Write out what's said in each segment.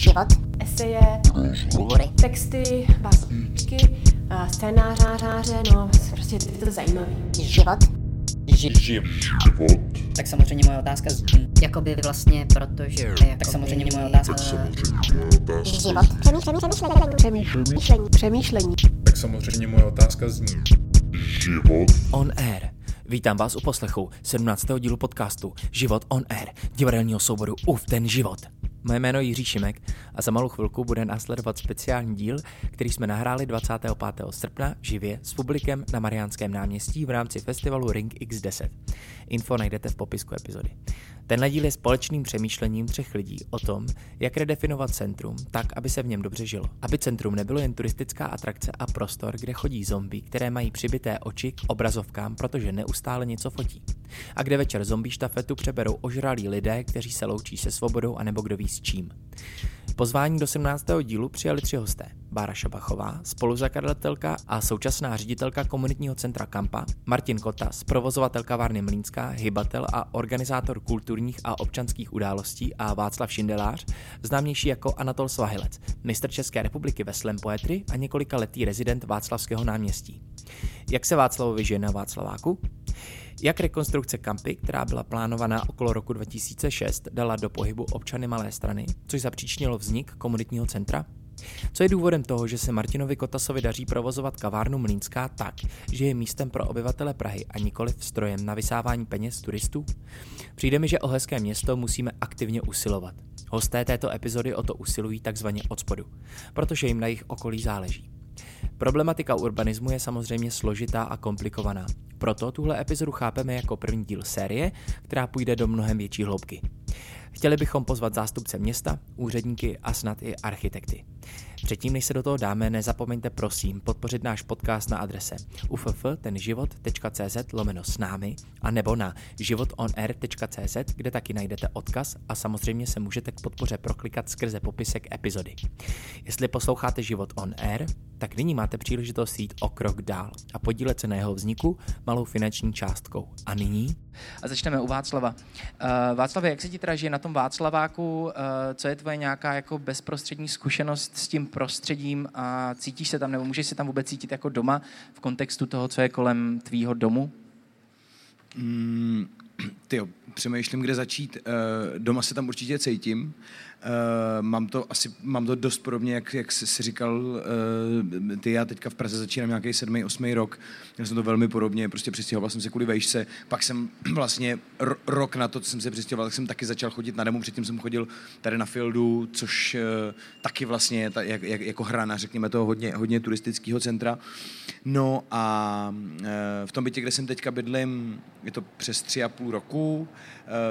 život, eseje, hovory, texty, básničky, scénářáře, no prostě je to zajímavý. Život, Život. Tak samozřejmě moje otázka z... Jakoby vlastně, protože... Jakoby... Tak samozřejmě moje otázka... život, přemýšlení, přemýšlení, přemýšlení. Tak samozřejmě moje otázka zní. Život. On Air. Vítám vás u poslechu 17. dílu podcastu Život on Air, divadelního souboru Uf ten život. Moje jméno je Jiří Šimek a za malou chvilku bude následovat speciální díl, který jsme nahráli 25. srpna živě s publikem na Mariánském náměstí v rámci festivalu Ring X10. Info najdete v popisku epizody. Tenhle díl je společným přemýšlením třech lidí o tom, jak redefinovat centrum tak, aby se v něm dobře žilo. Aby centrum nebylo jen turistická atrakce a prostor, kde chodí zombie, které mají přibité oči k obrazovkám, protože neustále něco fotí. A kde večer zombie štafetu přeberou ožralí lidé, kteří se loučí se svobodou anebo kdo ví s čím. Pozvání do 17. dílu přijali tři hosté. Bára Šabachová, spoluzakladatelka a současná ředitelka komunitního centra Kampa, Martin Kotas, provozovatel kavárny Mlínská, hybatel a organizátor kulturních a občanských událostí a Václav Šindelář, známější jako Anatol Svahilec, mistr České republiky ve slam poetry a několika letý rezident Václavského náměstí. Jak se Václavovi žije na Václaváku? Jak rekonstrukce kampy, která byla plánovaná okolo roku 2006, dala do pohybu občany Malé strany, což zapříčnilo vznik komunitního centra? Co je důvodem toho, že se Martinovi Kotasovi daří provozovat kavárnu Mlínská tak, že je místem pro obyvatele Prahy a nikoli strojem na vysávání peněz turistů? Přijde mi, že o hezké město musíme aktivně usilovat. Hosté této epizody o to usilují takzvaně od spodu, protože jim na jejich okolí záleží. Problematika urbanismu je samozřejmě složitá a komplikovaná. Proto tuhle epizodu chápeme jako první díl série, která půjde do mnohem větší hloubky. Chtěli bychom pozvat zástupce města, úředníky a snad i architekty. Předtím, než se do toho dáme, nezapomeňte prosím podpořit náš podcast na adrese uff.tenživot.cz lomeno s námi a nebo na životonair.cz, kde taky najdete odkaz a samozřejmě se můžete k podpoře proklikat skrze popisek epizody. Jestli posloucháte Život on Air, tak nyní máte příležitost jít o krok dál a podílet se na jeho vzniku malou finanční částkou. A nyní? A začneme u Václava. Uh, Václav, jak se ti teda žije na tom Václaváku? Uh, co je tvoje nějaká jako bezprostřední zkušenost s tím prostředím a cítíš se tam, nebo můžeš se tam vůbec cítit jako doma v kontextu toho, co je kolem tvýho domu? Mm, ty přemýšlím, kde začít. Uh, doma se tam určitě cítím. Uh, mám to asi mám to dost podobně, jak, jak jsi, říkal uh, ty, já teďka v Praze začínám nějaký sedmý, osmý rok, já jsem to velmi podobně, prostě přistěhoval jsem se kvůli vejšce, pak jsem vlastně ro, rok na to, co jsem se přistěhoval, tak jsem taky začal chodit na demo, předtím jsem chodil tady na Fieldu, což uh, taky vlastně ta, jak, jak, jako hrana, řekněme toho hodně, hodně turistického centra. No a uh, v tom bytě, kde jsem teďka bydlím, je to přes tři a půl roku, uh,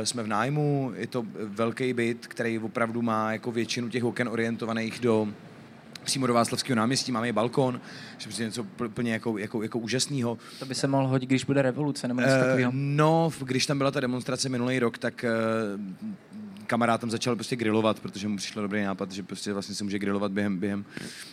jsme v nájmu, je to velký byt, který opravdu má jako většinu těch oken orientovaných do přímo do Václavského náměstí, máme i balkon, že prostě něco plně jako, jako, jako úžasného. To by se mohlo hodit, když bude revoluce nebo něco uh, takového. No, když tam byla ta demonstrace minulý rok, tak uh, kamarád tam začal prostě grilovat, protože mu přišel dobrý nápad, že prostě vlastně se může grilovat během, během,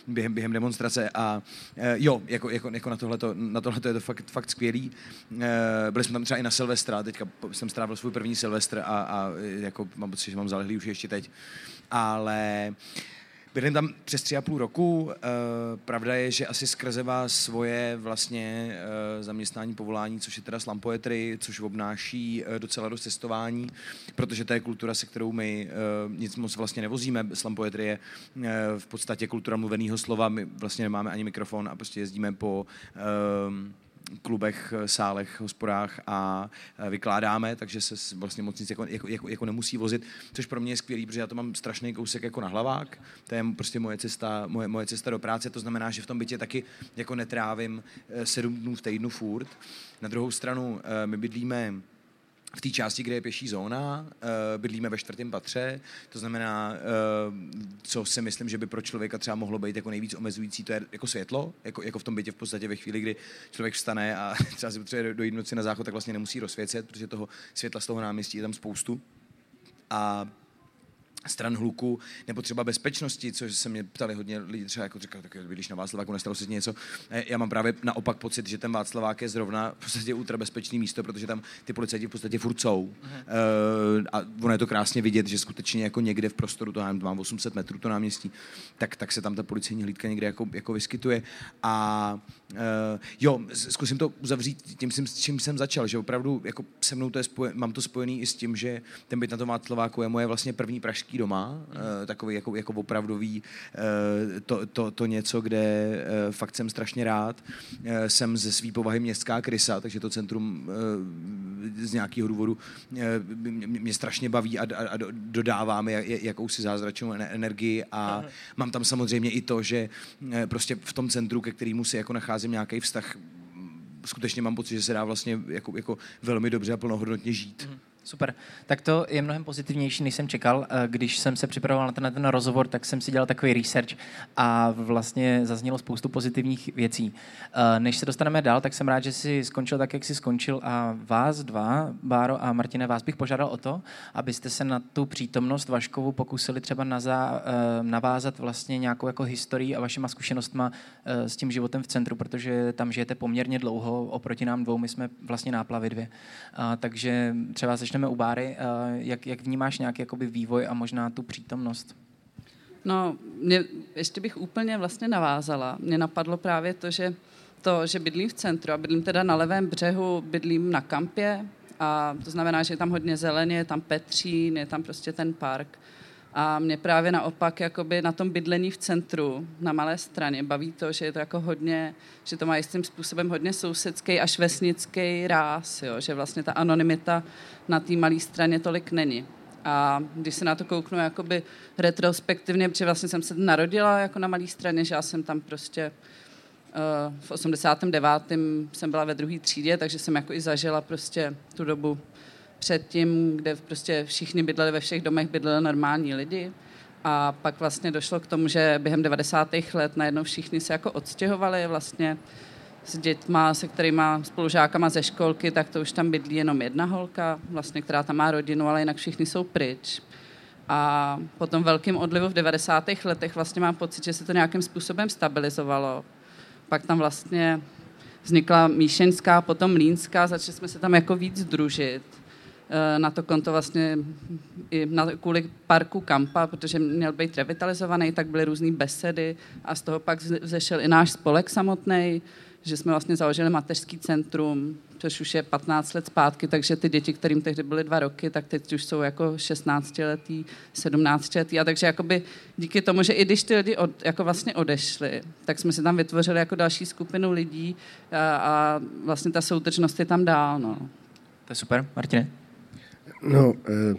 během, během demonstrace a uh, jo, jako, jako, jako na tohle na tohleto je to fakt, fakt skvělý. Uh, byli jsme tam třeba i na Silvestra, teďka jsem strávil svůj první Silvestr a, a jako mám pocit, že mám zálehlý už ještě teď, ale Bydlím tam přes tři a půl roku. Eh, pravda je, že asi skrze vás svoje vlastně eh, zaměstnání, povolání, což je teda slam poetry, což obnáší eh, docela dost cestování, protože to je kultura, se kterou my nic moc vlastně nevozíme. Slam poetry je v podstatě kultura mluveného slova, my vlastně nemáme ani mikrofon a prostě jezdíme po klubech, sálech, hospodách a vykládáme, takže se vlastně moc nic jako, jako, jako, jako nemusí vozit, což pro mě je skvělý, protože já to mám strašný kousek jako na hlavák, to je prostě moje cesta, moje, moje cesta do práce, to znamená, že v tom bytě taky jako netrávím eh, sedm dnů v týdnu furt. Na druhou stranu eh, my bydlíme v té části, kde je pěší zóna, uh, bydlíme ve čtvrtém patře, to znamená, uh, co si myslím, že by pro člověka třeba mohlo být jako nejvíc omezující, to je jako světlo, jako, jako v tom bytě v podstatě ve chvíli, kdy člověk vstane a třeba si potřebuje dojít noci na záchod, tak vlastně nemusí rozsvěcet, protože toho světla z toho náměstí je tam spoustu. A stran hluku, nebo třeba bezpečnosti, což se mě ptali hodně lidí, třeba jako říkali, tak když na Václaváku nestalo se něco. Já mám právě naopak pocit, že ten Václavák je zrovna v podstatě ultra bezpečný místo, protože tam ty policajti v podstatě furt jsou. Uh, a ono je to krásně vidět, že skutečně jako někde v prostoru, to mám, mám 800 metrů to náměstí, tak, tak se tam ta policejní hlídka někde jako, jako vyskytuje. A uh, jo, zkusím to uzavřít tím, s čím jsem začal, že opravdu jako se mnou to je spoje, mám to spojený i s tím, že ten byt na tom Václaváku je moje vlastně první pražský doma, uh, takový jako, jako opravdový, uh, to, to, to něco, kde uh, fakt jsem strašně rád. Uh, jsem ze své povahy městská krysa, takže to centrum uh, z nějakého důvodu uh, mě, strašně baví a, a, a do- dodává mi jak- jakousi zázračnou ener- energii. A mám tam samozřejmě i to, že eh, prostě v tom centru, ke kterému si jako nacházím nějaký vztah, skutečně mám pocit, že se dá vlastně jako, jako velmi dobře a plnohodnotně žít. Super. Tak to je mnohem pozitivnější, než jsem čekal. Eh, Když jsem se připravoval na ten, na ten rozhovor, tak jsem si dělal takový research a vlastně zaznělo spoustu pozitivních věcí. Eh, Než se dostaneme dál, tak jsem rád, že jsi skončil tak, jak jsi skončil a vás dva, Báro a Martine, vás bych požádal o to, abyste se na tu přítomnost Vaškovu pokusili třeba naza, eh, navázat vlastně nějakou jako historii a vašima zkušenostma s tím životem v centru, protože tam žijete poměrně dlouho, oproti nám dvou, my jsme vlastně náplavy dvě. A, takže třeba začneme u Báry. A, jak, jak vnímáš nějaký jakoby vývoj a možná tu přítomnost? No, mě, ještě bych úplně vlastně navázala. Mně napadlo právě to, že to, že bydlím v centru a bydlím teda na levém břehu, bydlím na kampě a to znamená, že je tam hodně zeleně, je tam Petřín, je tam prostě ten park. A mě právě naopak jakoby na tom bydlení v centru, na malé straně, baví to, že je to jako hodně, že to má jistým způsobem hodně sousedský až vesnický ráz, jo? že vlastně ta anonymita na té malé straně tolik není. A když se na to kouknu jakoby retrospektivně, protože vlastně jsem se narodila jako na malé straně, že já jsem tam prostě uh, v 89. jsem byla ve druhé třídě, takže jsem jako i zažila prostě tu dobu předtím, kde prostě všichni bydleli ve všech domech, bydleli normální lidi. A pak vlastně došlo k tomu, že během 90. let najednou všichni se jako odstěhovali vlastně s dětma, se kterými spolužákama ze školky, tak to už tam bydlí jenom jedna holka, vlastně, která tam má rodinu, ale jinak všichni jsou pryč. A po tom velkém odlivu v 90. letech vlastně mám pocit, že se to nějakým způsobem stabilizovalo. Pak tam vlastně vznikla Míšeňská, potom Línská, začali jsme se tam jako víc družit. Eh, Na to konto vlastně i na, kvůli parku Kampa, protože měl být revitalizovaný, tak byly různé besedy a z toho pak vze- vzešel i náš spolek samotný, že jsme vlastně založili mateřský centrum, což už je 15 let zpátky, takže ty děti, kterým tehdy byly dva roky, tak teď už jsou jako 16 letý, 17 letý a takže jakoby díky tomu, že i když ty lidi od, jako vlastně odešli, tak jsme si tam vytvořili jako další skupinu lidí a, a vlastně ta soudržnost je tam dál, no. To je super. Martine? No, eh,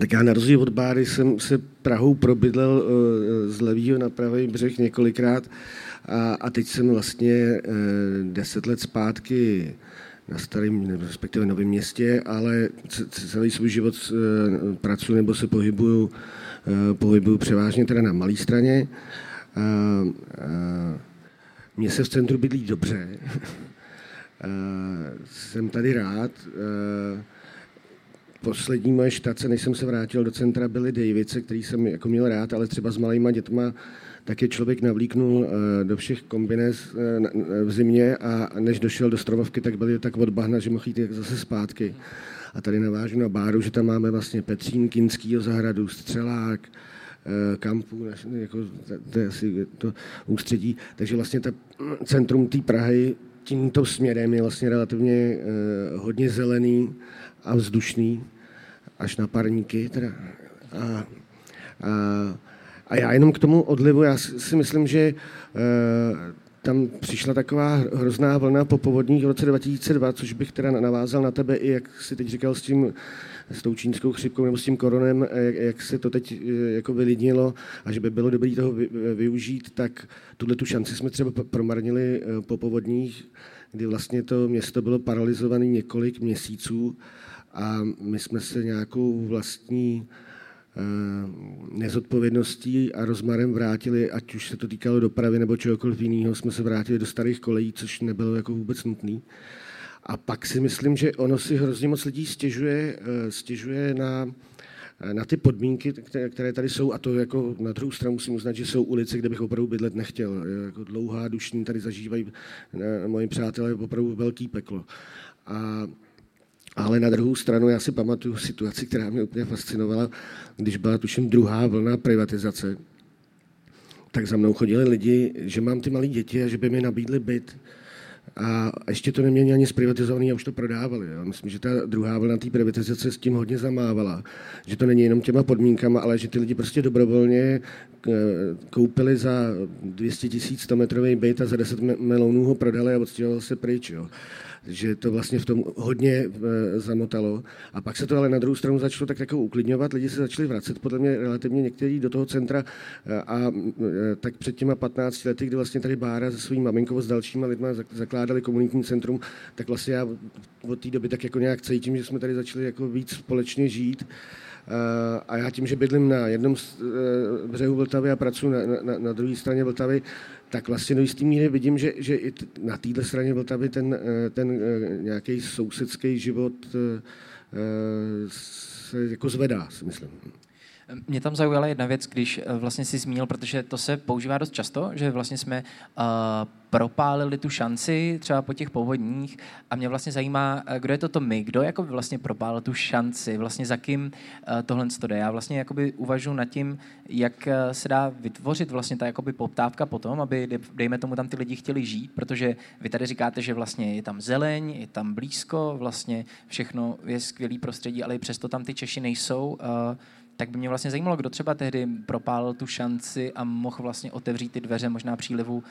tak já na rozdíl od Báry jsem se Prahou probydlel eh, z levýho na pravý břeh několikrát a, a teď jsem vlastně eh, deset let zpátky na starém, respektive novém městě, ale celý svůj život pracuji nebo se pohybuju, pohybuju převážně teda na malé straně. Mně se v centru bydlí dobře. Jsem tady rád. Poslední moje štace, než jsem se vrátil do centra, byly Davice, který jsem jako měl rád, ale třeba s malýma dětma tak je člověk navlíknul eh, do všech kombinez eh, v zimě a než došel do Stromovky, tak byli tak od bahna, že mohl jít zase zpátky. A tady navážu na Báru, že tam máme vlastně Petřín, Kinskýho zahradu, Střelák, eh, kampů, naš- jako, to, je asi to ústředí. Takže vlastně ta centrum té Prahy tímto směrem je vlastně relativně hodně zelený a vzdušný, až na parníky. Teda. A, a, a já jenom k tomu odlivu, já si myslím, že eh, tam přišla taková hrozná vlna po povodních v roce 2002, což bych teda navázal na tebe i, jak si teď říkal s tím, s tou čínskou chřipkou nebo s tím koronem, eh, jak, jak se to teď eh, jako vylidnilo a že by bylo dobré toho vy, využít, tak tuhle tu šanci jsme třeba promarnili po povodních, kdy vlastně to město bylo paralizované několik měsíců a my jsme se nějakou vlastní eh, nezodpovědností a rozmarem vrátili, ať už se to týkalo dopravy nebo čehokoliv jiného, jsme se vrátili do starých kolejí, což nebylo jako vůbec nutné. A pak si myslím, že ono si hrozně moc lidí stěžuje, eh, stěžuje na, na ty podmínky, které tady jsou, a to jako na druhou stranu musím uznat, že jsou ulice, kde bych opravdu bydlet nechtěl. Jako dlouhá, dušní, tady zažívají moji přátelé opravdu velký peklo. A ale na druhou stranu já si pamatuju situaci, která mě úplně fascinovala, když byla tuším druhá vlna privatizace, tak za mnou chodili lidi, že mám ty malé děti a že by mi nabídli byt. A ještě to neměli ani zprivatizovaný a už to prodávali. Jo. Myslím, že ta druhá vlna té privatizace s tím hodně zamávala. Že to není jenom těma podmínkama, ale že ty lidi prostě dobrovolně eh, koupili za 200 tisíc 100 metrový byt a za 10 milionů ho prodali a odstěhovali se pryč. Jo že to vlastně v tom hodně e, zamotalo. A pak se to ale na druhou stranu začalo tak jako uklidňovat, lidi se začali vracet, podle mě relativně někteří do toho centra e, a e, tak před těma 15 lety, kdy vlastně tady Bára se svým maminkou s dalšíma lidma zakládali komunitní centrum, tak vlastně já od té doby tak jako nějak cítím, že jsme tady začali jako víc společně žít. A já tím, že bydlím na jednom břehu Vltavy a pracuji na, na, na druhé straně Vltavy, tak vlastně do jistý míry vidím, že, že i na této straně Vltavy ten, eh, ten eh, nějaký sousedský život eh, se jako zvedá, si myslím. Mě tam zaujala jedna věc, když eh, vlastně si zmínil, protože to se používá dost často, že vlastně jsme uh, propálili tu šanci třeba po těch povodních a mě vlastně zajímá, eh, kdo je to to my, kdo jako vlastně propálil tu šanci, vlastně za kým uh, tohle to jde. Já vlastně jakoby uvažuji nad tím, jak se dá vytvořit vlastně ta jakoby poptávka potom, aby dejme tomu tam ty lidi chtěli žít, protože vy tady říkáte, že vlastně je tam zeleň, je tam blízko, vlastně všechno je skvělý prostředí, ale i přesto tam ty Češi nejsou. Uh, tak by mě vlastně zajímalo, kdo třeba tehdy propálil tu šanci a mohl vlastně otevřít ty dveře možná přílivu uh,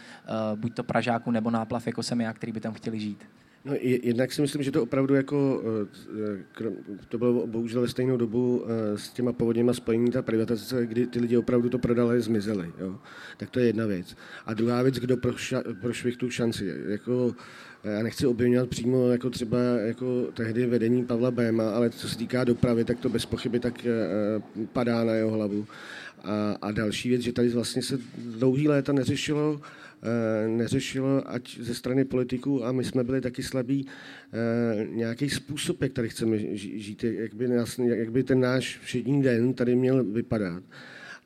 buď to Pražáků nebo náplav, jako jsem já, který by tam chtěli žít. No, jednak si myslím, že to opravdu jako, eh, to bylo bohužel ve stejnou dobu eh, s těma povodněma spojení ta privatizace, kdy ty lidi opravdu to prodali, zmizeli. Jo. Tak to je jedna věc. A druhá věc, kdo prošvih tu šanci. Jako, já nechci obvinovat přímo jako třeba jako tehdy vedení Pavla Béma, ale co se týká dopravy, tak to bez pochyby tak padá na jeho hlavu. A, a další věc, že tady vlastně se dlouhý léta neřešilo, eh, neřešilo ať ze strany politiků a my jsme byli taky slabí eh, nějaký způsob, jak tady chceme žít, jak by, jak by ten náš všední den tady měl vypadat.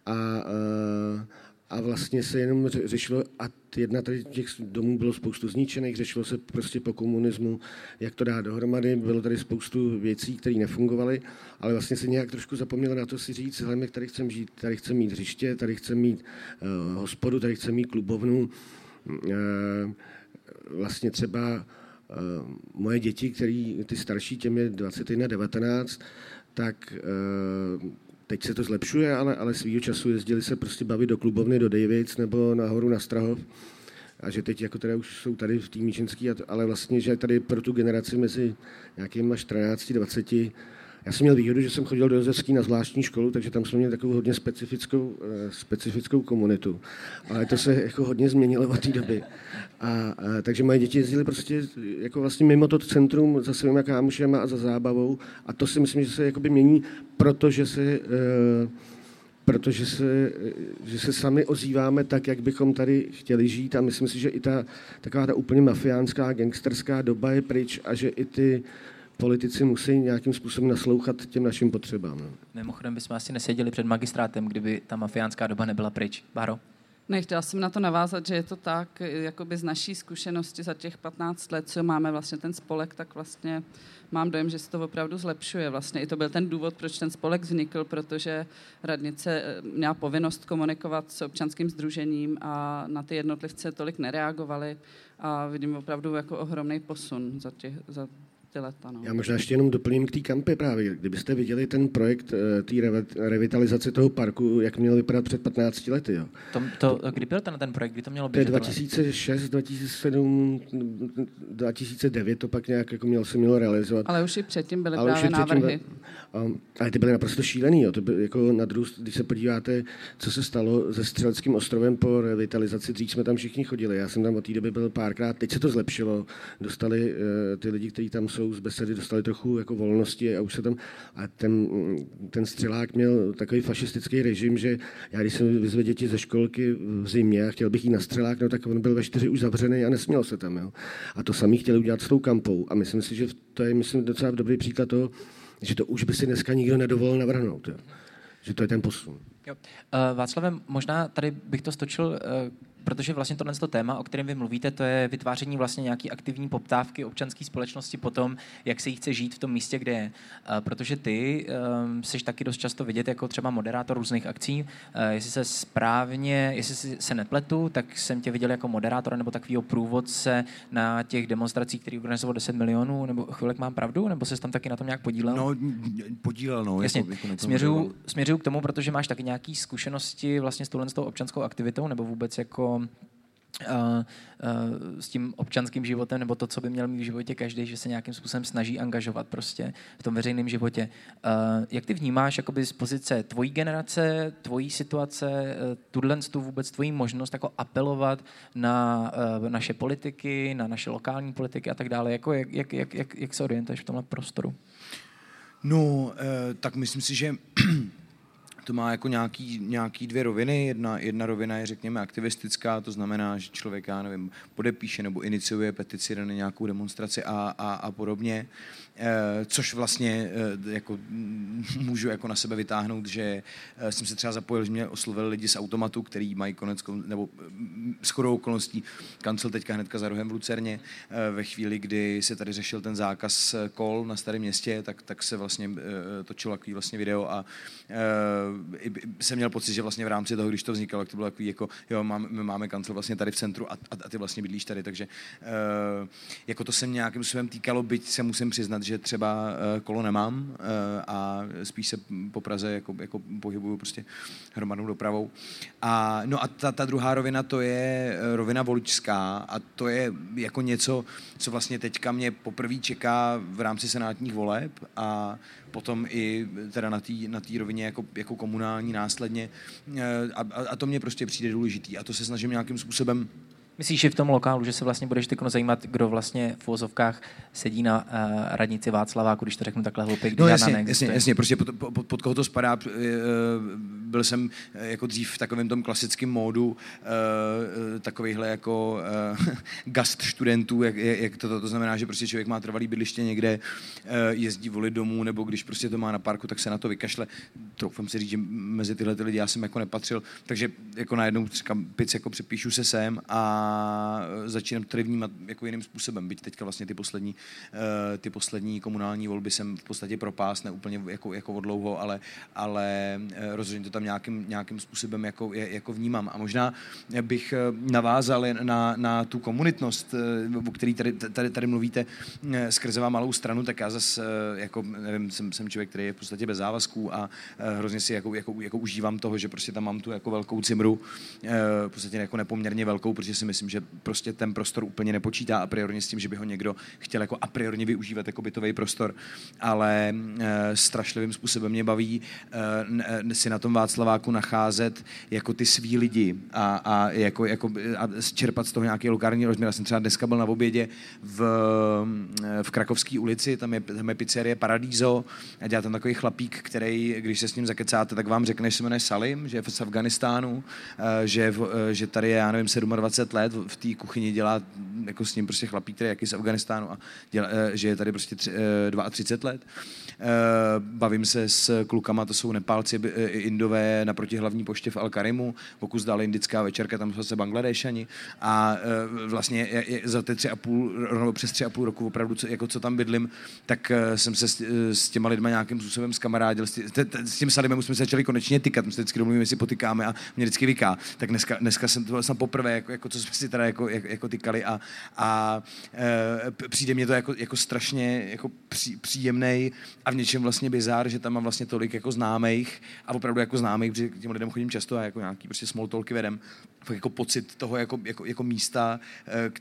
A, eh, a vlastně se jenom řešilo, a jedna tady těch domů bylo spoustu zničených, řešilo se prostě po komunismu, jak to dá dohromady, bylo tady spoustu věcí, které nefungovaly, ale vlastně se nějak trošku zapomnělo na to si říct, hele, my tady chceme žít, tady chceme mít hřiště, tady chceme mít uh, hospodu, tady chceme mít klubovnu, uh, vlastně třeba uh, moje děti, který, ty starší, těm je 21, 19, tak uh, Teď se to zlepšuje, ale, ale svýho času jezdili se prostě bavit do klubovny, do Davids nebo nahoru na Strahov. A že teď jako teda už jsou tady v té Míčenský, ale vlastně, že tady pro tu generaci mezi nějakýma 14, 20 já jsem měl výhodu, že jsem chodil do Josefský na zvláštní školu, takže tam jsme měli takovou hodně specifickou, eh, specifickou komunitu. Ale to se jako hodně změnilo od té doby. A, a, takže moje děti jezdily prostě jako vlastně mimo to centrum za svými kámošema a za zábavou. A to si myslím, že se jakoby mění, protože se, e, protože se, že se sami ozýváme tak, jak bychom tady chtěli žít a myslím si, že i ta taková ta úplně mafiánská, gangsterská doba je pryč a že i ty politici musí nějakým způsobem naslouchat těm našim potřebám. No. Mimochodem bychom asi neseděli před magistrátem, kdyby ta mafiánská doba nebyla pryč. Báro? Nechtěla jsem na to navázat, že je to tak, jakoby z naší zkušenosti za těch 15 let, co máme vlastně ten spolek, tak vlastně mám dojem, že se to opravdu zlepšuje. Vlastně i to byl ten důvod, proč ten spolek vznikl, protože radnice eh, měla povinnost komunikovat s občanským združením a na ty jednotlivce tolik nereagovali a vidím opravdu jako ohromný posun za, těch, za ty leta. No. Já možná ještě jenom doplním k té kampy právě. Kdybyste viděli ten projekt eh, té revitalizace toho parku, jak měl vypadat před 15 lety. Jo. To, to, kdy byl ten, ten projekt? Kdy to mělo být? 2006, 2007, 2009 to pak nějak jako měl se mělo realizovat. Ale už i předtím byly Ale právě návrhy. Byl, ale ty byly naprosto šílený. Jo. To by, jako na druhou, když se podíváte, co se stalo se Střeleckým ostrovem po revitalizaci, dřív jsme tam všichni chodili. Já jsem tam od té doby byl párkrát. Teď se to zlepšilo. Dostali uh, ty lidi, kteří tam jsou jsou z besedy dostali trochu jako volnosti a už se tam, a ten, ten střelák měl takový fašistický režim, že já když jsem vyzvedl děti ze školky v zimě a chtěl bych jít na střelák, no tak on byl ve čtyři už zavřený a nesměl se tam. Jo. A to samý chtěli udělat s tou kampou. A myslím si, že to je myslím, docela dobrý příklad toho, že to už by si dneska nikdo nedovolil navrhnout. Jo. Že to je ten posun. Jo. Uh, Václave, možná tady bych to stočil uh, protože vlastně tohle to téma, o kterém vy mluvíte, to je vytváření vlastně nějaký aktivní poptávky občanské společnosti po tom, jak se jí chce žít v tom místě, kde je. Uh, protože ty um, jsi taky dost často vidět jako třeba moderátor různých akcí. Uh, jestli se správně, jestli se nepletu, tak jsem tě viděl jako moderátora nebo takového průvodce na těch demonstracích, který organizoval 10 milionů, nebo chvilek mám pravdu, nebo se tam taky na tom nějak podílel? No, podílel, no. Jasně, jako, jako směřuju, směřuju k tomu, protože máš taky nějaké zkušenosti vlastně s touhle s tou občanskou aktivitou, nebo vůbec jako s tím občanským životem, nebo to, co by měl mít v životě každý, že se nějakým způsobem snaží angažovat prostě v tom veřejném životě. Jak ty vnímáš jakoby z pozice tvojí generace, tvojí situace, uh, tuhle tu vůbec tvojí možnost jako apelovat na uh, naše politiky, na naše lokální politiky a tak dále. Jako jak, jak, jak, jak, jak se orientuješ v tomhle prostoru? No, uh, tak myslím si, že to má jako nějaký, nějaký dvě roviny. Jedna, jedna rovina je, řekněme, aktivistická, to znamená, že člověk, já nevím, podepíše nebo iniciuje petici na nějakou demonstraci a, a, a podobně. Eh, což vlastně eh, jako můžu jako na sebe vytáhnout, že eh, jsem se třeba zapojil, že mě oslovili lidi z automatu, který mají konec, nebo mm, s chodou okolností kancel teďka hnedka za rohem v Lucerně, ve chvíli, kdy se tady řešil ten zákaz kol na starém městě, tak, tak se vlastně točilo takový vlastně video a jsem měl pocit, že vlastně v rámci toho, když to vznikalo, tak to bylo takový jako, jo, máme, my máme kancel vlastně tady v centru a, a, a ty vlastně bydlíš tady, takže jako to se nějakým způsobem týkalo, byť se musím přiznat, že třeba eh, kolo nemám eh, a spíš se po Praze jako, jako pohybuju prostě hromadnou dopravou. A, no a ta, ta druhá rovina, to je eh, rovina voličská a to je jako něco, co vlastně teďka mě poprvé čeká v rámci senátních voleb a potom i teda na té na rovině jako, jako komunální následně a, a to mě prostě přijde důležitý a to se snažím nějakým způsobem Myslíš, že v tom lokálu, že se vlastně budeš teď zajímat, kdo vlastně v vozovkách sedí na uh, radnici Václaváku, když to řeknu takhle hloupě, když no, jasně, jasně, jasně, prostě pod, pod, pod koho to spadá, uh, byl jsem uh, jako dřív v takovém tom klasickém módu uh, takovýchhle jako uh, gast studentů, jak, jak to, to, to, znamená, že prostě člověk má trvalý bydliště někde, uh, jezdí volit domů, nebo když prostě to má na parku, tak se na to vykašle. Troufám si říct, že mezi tyhle ty lidi já jsem jako nepatřil, takže jako najednou říkám, pic, jako přepíšu se sem a začínám to vnímat jako jiným způsobem. Byť teďka vlastně ty poslední, eh, ty poslední komunální volby jsem v podstatě propás, ne úplně jako, jako dlouho, ale, ale eh, rozhodně to tam nějakým, nějakým způsobem jako, jako vnímám. A možná bych eh, navázal na, na tu komunitnost, o který tady, tady, tady mluvíte skrze vám malou stranu, tak já zase jako, nevím, jsem, jsem člověk, který je v podstatě bez závazků a hrozně si jako, jako, jako užívám toho, že prostě tam mám tu jako velkou cimru, v podstatě jako nepoměrně velkou, protože si myslím, že prostě ten prostor úplně nepočítá a priorně s tím, že by ho někdo chtěl jako a priorně využívat jako bytový prostor, ale e, strašlivým způsobem mě baví e, si na tom Václaváku nacházet jako ty svý lidi a, a, jako, jako, a čerpat z toho nějaký lokální rozměr. Já jsem třeba dneska byl na obědě v, v Krakovské ulici, tam je, tam je pizzerie Paradiso a dělá tam takový chlapík, který, když se s ním zakecáte, tak vám řekne, že se jmenuje Salim, že je z Afganistánu, že, že tady je, já nevím, 27 let, let v té kuchyni dělá jako s ním prostě chlapík, který jaký z Afganistánu a dělá, eh, že je tady prostě tři, 32 eh, let. Eh, bavím se s klukama, to jsou Nepálci, Indové naproti hlavní poště v Al-Karimu, pokus dál indická večerka, tam jsou se Bangladešani a vlastně za ty tři a půl, nebo přes tři a půl roku opravdu, co, jako co tam bydlím, tak jsem se s, s těma lidma nějakým způsobem zkamarádil. S, s tím Salimem jsme se začali konečně tykat, my se vždycky domluvíme, si potykáme a mě vždycky vyká. Tak dneska, dneska jsem to jsem poprvé, jako, jako co si teda jako, jako, jako tykali a, a e, přijde mě to jako, jako strašně jako pří, příjemný a v něčem vlastně bizár, že tam mám vlastně tolik jako známých a opravdu jako známých, protože k těm lidem chodím často a jako nějaký prostě small talky vedem, fakt jako pocit toho jako, jako, jako místa, e,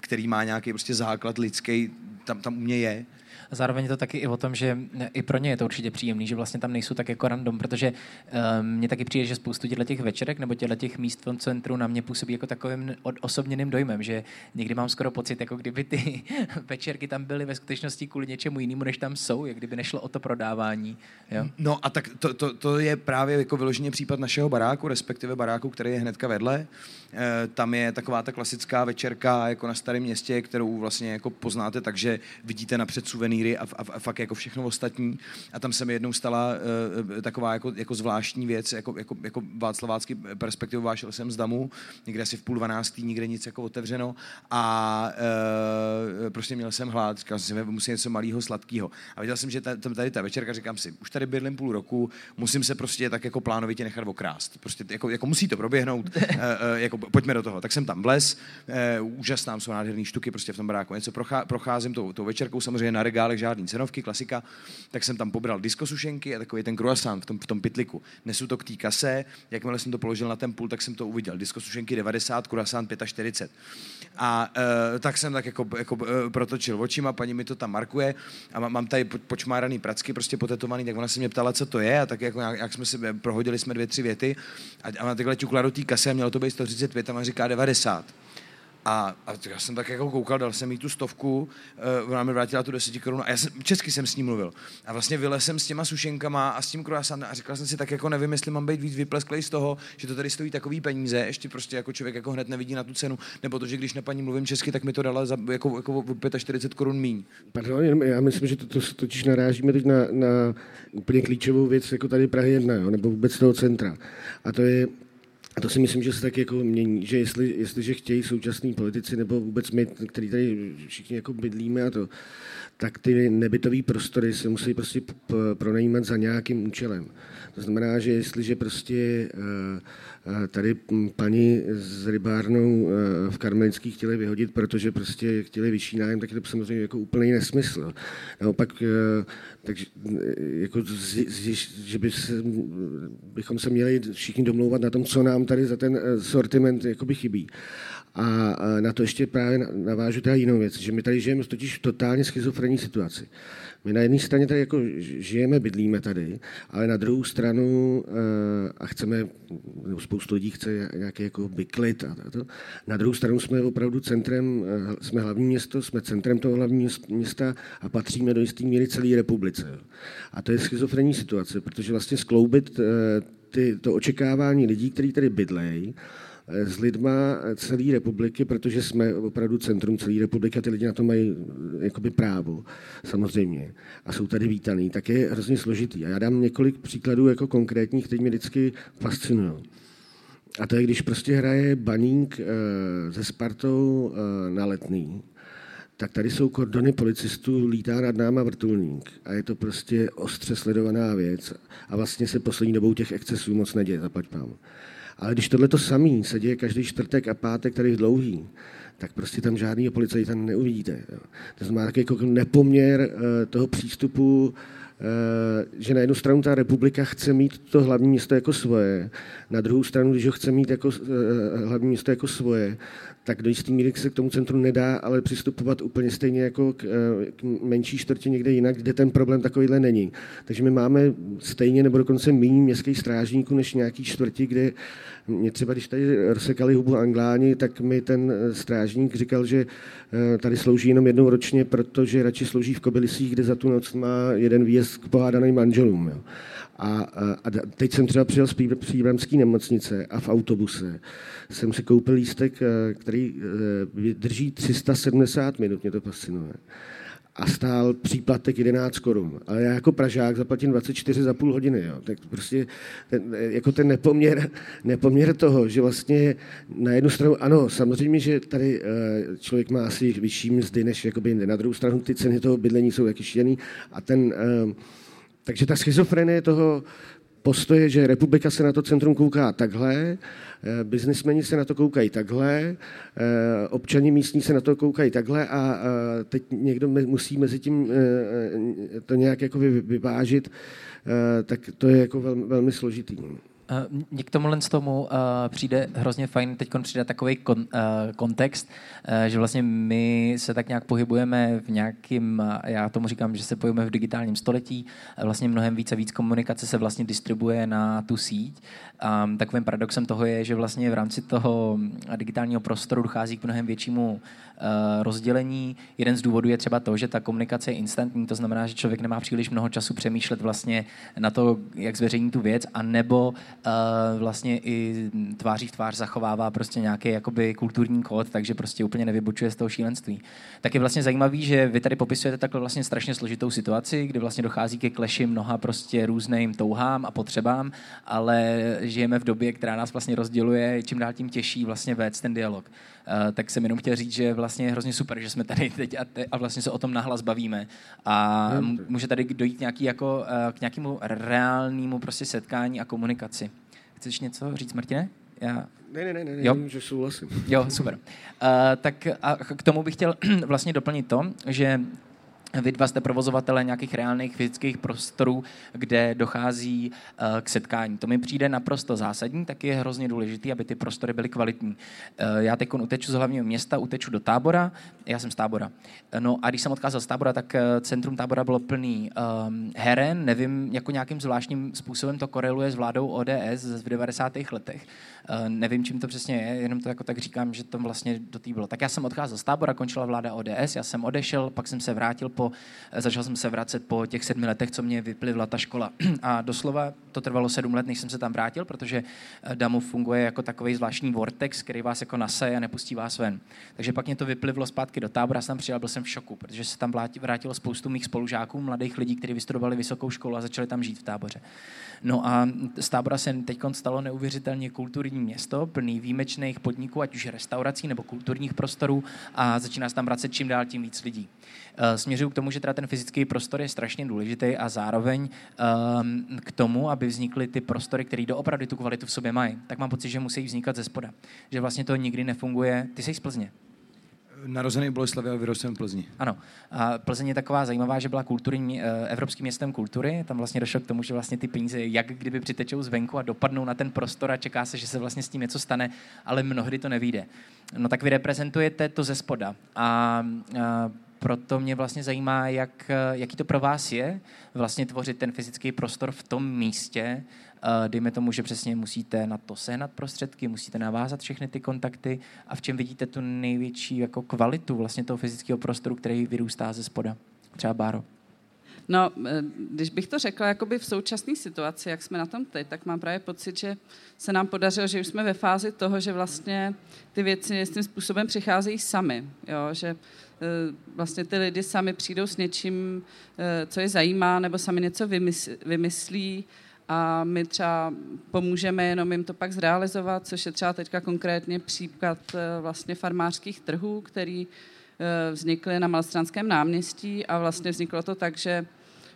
který má nějaký prostě základ lidský, tam, tam u mě je a zároveň je to taky i o tom, že i pro ně je to určitě příjemný, že vlastně tam nejsou tak jako random, protože um, mně taky přijde, že spoustu těchto těch večerek nebo těchto těch míst v centru na mě působí jako takovým osobněným dojmem, že někdy mám skoro pocit, jako kdyby ty večerky tam byly ve skutečnosti kvůli něčemu jinému, než tam jsou, jak kdyby nešlo o to prodávání. Jo? No a tak to, to, to je právě jako vyloženě případ našeho baráku, respektive baráku, který je hnedka vedle. E, tam je taková ta klasická večerka jako na starém městě, kterou vlastně jako poznáte, takže vidíte napřed suvenýry a, a, a fakt jako všechno ostatní. A tam se mi jednou stala uh, taková jako, jako zvláštní věc, jako, jako, jako václavácký perspektivu, vášel jsem z damu, někde asi v půl dvanáctý, nikde nic jako otevřeno a uh, prostě měl jsem hlad, říkal jsem si, musím něco malého, sladkého. A viděl jsem, že tady ta večerka, říkám si, už tady bydlím půl roku, musím se prostě tak jako plánovitě nechat okrást. Prostě jako, jako musí to proběhnout, uh, uh, jako pojďme do toho. Tak jsem tam vles, uh, úžasná, jsou nádherné štuky prostě v tom baráku. Něco prochá, procházím tou, tou večerkou, samozřejmě na regálech žádný cenovky, klasika, tak jsem tam pobral diskosušenky a takový ten croissant v tom, v tom pitliku. Nesu to k té kase, jakmile jsem to položil na ten pult, tak jsem to uviděl. Diskosušenky 90, croissant 45. A uh, tak jsem tak jako, jako uh, protočil očima, paní mi to tam markuje a mám tady počmáraný pracky, prostě potetovaný, tak ona se mě ptala, co to je a tak jako jak, jak jsme si prohodili jsme dvě, tři věty a, a takhle ťukla do té kasy a mělo to být 135 a on říká 90. A, a já jsem tak jako koukal, dal jsem jí tu stovku, uh, ona mi vrátila tu 10 korun a já jsem, česky jsem s ním mluvil. A vlastně vylez jsem s těma sušenkama a s tím croissantem a říkal jsem si tak jako nevím, jestli mám být víc vyplesklý z toho, že to tady stojí takový peníze, ještě prostě jako člověk jako hned nevidí na tu cenu, nebo to, že když na paní mluvím česky, tak mi to dala za jako, jako 45 korun míň. Pardon, já myslím, že to, to, totiž narážíme teď na, na úplně klíčovou věc, jako tady Prahy 1, jo, nebo vůbec toho centra. A to je a to si myslím, že se tak jako mění, že jestli, jestliže chtějí současní politici nebo vůbec my, který tady všichni jako bydlíme a to, tak ty nebytové prostory se musí prostě pronajímat za nějakým účelem. To znamená, že jestliže prostě uh, tady paní s rybárnou eh, v Karmelických chtěli vyhodit, protože prostě chtěli vyšší nájem, tak je to samozřejmě jako úplný nesmysl. Naopak, eh, takže jako, že by se, bychom se měli všichni domlouvat na tom, co nám tady za ten eh, sortiment jakoby chybí. A na to ještě právě navážu teda jinou věc, že my tady žijeme totiž v totálně schizofrenní situaci. My na jedné straně tady jako žijeme, bydlíme tady, ale na druhou stranu eh, a chceme, spoustu lidí chce nějaký jako byklid a to, na druhou stranu jsme opravdu centrem, eh, jsme hlavní město, jsme centrem toho hlavního města a patříme do jisté míry celé republice. A to je schizofrenní situace, protože vlastně skloubit eh, ty, to očekávání lidí, kteří tady bydlejí, s lidma celé republiky, protože jsme opravdu centrum celé republiky a ty lidi na to mají eh, jakoby právo, samozřejmě. A jsou tady vítaný, tak je hrozně složitý. A já dám několik příkladů jako konkrétních, které mě vždycky fascinují. A to je, když prostě hraje baník e, se Spartou e, na letný, tak tady jsou kordony policistů, lítá nad náma vrtulník a je to prostě ostře sledovaná věc a vlastně se poslední dobou těch excesů moc neděje, zaplať pámu. Ale když tohle to samý se děje každý čtvrtek a pátek tady dlouhý, tak prostě tam žádný policajta neuvidíte. To znamená takový jako nepoměr uh, toho přístupu, že na jednu stranu ta republika chce mít to hlavní město jako svoje, na druhou stranu, když ho chce mít jako uh, hlavní město jako svoje, tak do jistý míry se k tomu centru nedá ale přistupovat úplně stejně jako k, k menší čtvrtě někde jinak, kde ten problém takovýhle není. Takže my máme stejně nebo dokonce méně městských strážníků než nějaký čtvrti, kde mě třeba, když tady rozsekali hubu angláni, tak mi ten eh, strážník říkal, že eh, tady slouží jenom jednou ročně, protože radši slouží v Kobylisích, kde za tu noc má jeden výjezd k pohádaným manželům. Jo. A, a teď jsem třeba přijel z příbramské nemocnice a v autobuse jsem si koupil lístek, eh, který vydrží 370 minut, mě to fascinuje a stál příplatek 11 korun. Ale já jako Pražák zaplatím 24 za půl hodiny. Jo. Tak prostě ten, jako ten nepoměr, nepoměr toho, že vlastně na jednu stranu, ano, samozřejmě, že tady člověk má asi vyšší mzdy než jakoby jinde. Na druhou stranu ty ceny toho bydlení jsou jaký šílený. A ten, takže ta schizofrenie toho postoje, že republika se na to centrum kouká takhle, eh, biznismeni se na to koukají takhle, eh, občani místní se na to koukají takhle a teď někdo musí mezi tím eh, to nějak jako vyvážit, tak to je jako velmi, velmi složitý. Mně k tomuhle z tomu uh, přijde hrozně fajn teď přijde takový kon, uh, kontext, že vlastně my se tak nějak pohybujeme v nějakým, já tomu říkám, že se pohybujeme v digitálním století, vlastně mnohem více víc komunikace se vlastně distribuje na tu síť. Takovým paradoxem toho je, že vlastně v rámci toho digitálního prostoru dochází k mnohem většímu rozdělení. Jeden z důvodů je třeba to, že ta komunikace je instantní, to znamená, že člověk nemá příliš mnoho času přemýšlet vlastně na to, jak zveřejní tu věc, a nebo vlastně i tváří v tvář zachovává prostě nějaký jakoby kulturní kód, takže prostě úplně nevybočuje z toho šílenství. Tak je vlastně zajímavý, že vy tady popisujete takhle vlastně strašně složitou situaci, kdy vlastně dochází ke kleši mnoha prostě různým touhám a potřebám, ale žijeme v době, která nás vlastně rozděluje, čím dál tím těžší vlastně vést ten dialog. Uh, tak jsem jenom chtěl říct, že vlastně je hrozně super, že jsme tady teď a, te, a vlastně se o tom nahlas bavíme. A může tady dojít nějaký jako, uh, k nějakému reálnému prostě setkání a komunikaci. Chceš něco říct, Martine? Já... Ne, ne, ne, ne, Jo. že souhlasím. Jo, super. Uh, tak a k tomu bych chtěl vlastně doplnit to, že vy dva jste provozovatele nějakých reálných fyzických prostorů, kde dochází uh, k setkání. To mi přijde naprosto zásadní, tak je hrozně důležité, aby ty prostory byly kvalitní. Uh, já teď uteču z hlavního města, uteču do tábora, já jsem z tábora. No a když jsem odcházel z tábora, tak centrum tábora bylo plný um, heren, nevím, jako nějakým zvláštním způsobem to koreluje s vládou ODS v 90. letech. Nevím, čím to přesně je, jenom to jako tak říkám, že to vlastně do té bylo. Tak já jsem odcházel z tábora, končila vláda ODS, já jsem odešel, pak jsem se vrátil po, začal jsem se vracet po těch sedmi letech, co mě vyplivla ta škola. A doslova to trvalo sedm let, než jsem se tam vrátil, protože eh, Damu funguje jako takový zvláštní vortex, který vás jako nasaje a nepustí vás ven. Takže pak mě to vyplivlo zpátky do tábora, jsem přijel, byl jsem v šoku, protože se tam vrátilo spoustu mých spolužáků, mladých lidí, kteří vystudovali vysokou školu a začali tam žít v táboře. No a z tábora se teď stalo neuvěřitelně kulturní město, plný výjimečných podniků, ať už restaurací nebo kulturních prostorů a začíná se tam vracet čím dál tím víc lidí. Eh, Směřuju k tomu, že teda ten fyzický prostor je strašně důležitý a zároveň um, k tomu, aby vznikly ty prostory, které doopravdy tu kvalitu v sobě mají, tak mám pocit, že musí vznikat ze spoda. Že vlastně to nikdy nefunguje. Ty jsi z Plzně. Narozený v Boleslavě a vyrostl jsem v Plzni. Ano. A Plzeň je taková zajímavá, že byla kulturní, eh, evropským městem kultury. Tam vlastně došlo k tomu, že vlastně ty peníze jak kdyby přitečou zvenku a dopadnou na ten prostor a čeká se, že se vlastně s tím něco stane, ale mnohdy to nevíde. No tak vy reprezentujete to ze spoda. A, a proto mě vlastně zajímá, jak, jaký to pro vás je vlastně tvořit ten fyzický prostor v tom místě, Uh, dejme tomu, že přesně musíte na to sehnat prostředky, musíte navázat všechny ty kontakty a v čem vidíte tu největší jako kvalitu vlastně toho fyzického prostoru, který vyrůstá ze spoda. Třeba Báro. No, eh, když bych to řekla jakoby v současné situaci, jak jsme na tom teď, tak mám právě pocit, že se nám podařilo, že už jsme ve fázi toho, že vlastně ty věci s tím způsobem přicházejí sami. Jo? Že eh, vlastně ty lidi sami přijdou s něčím, eh, co je zajímá, nebo sami něco vymyslí a my třeba pomůžeme jenom jim to pak zrealizovat, což je třeba teďka konkrétně příklad vlastně farmářských trhů, který vznikly na Malstranském náměstí a vlastně vzniklo to tak, že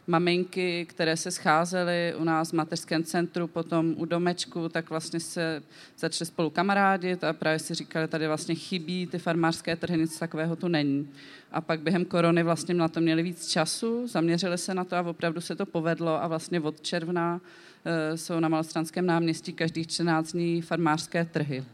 maminky, které se scházely u nás v mateřském centru, potom u domečku, tak vlastně se začaly spolu kamarádit a právě si říkali, tady vlastně chybí ty farmářské trhy, nic takového tu není. A pak během korony vlastně na to měli víc času, zaměřili se na to a opravdu se to povedlo a vlastně od června e, jsou na Malostranském náměstí každých 14 dní farmářské trhy.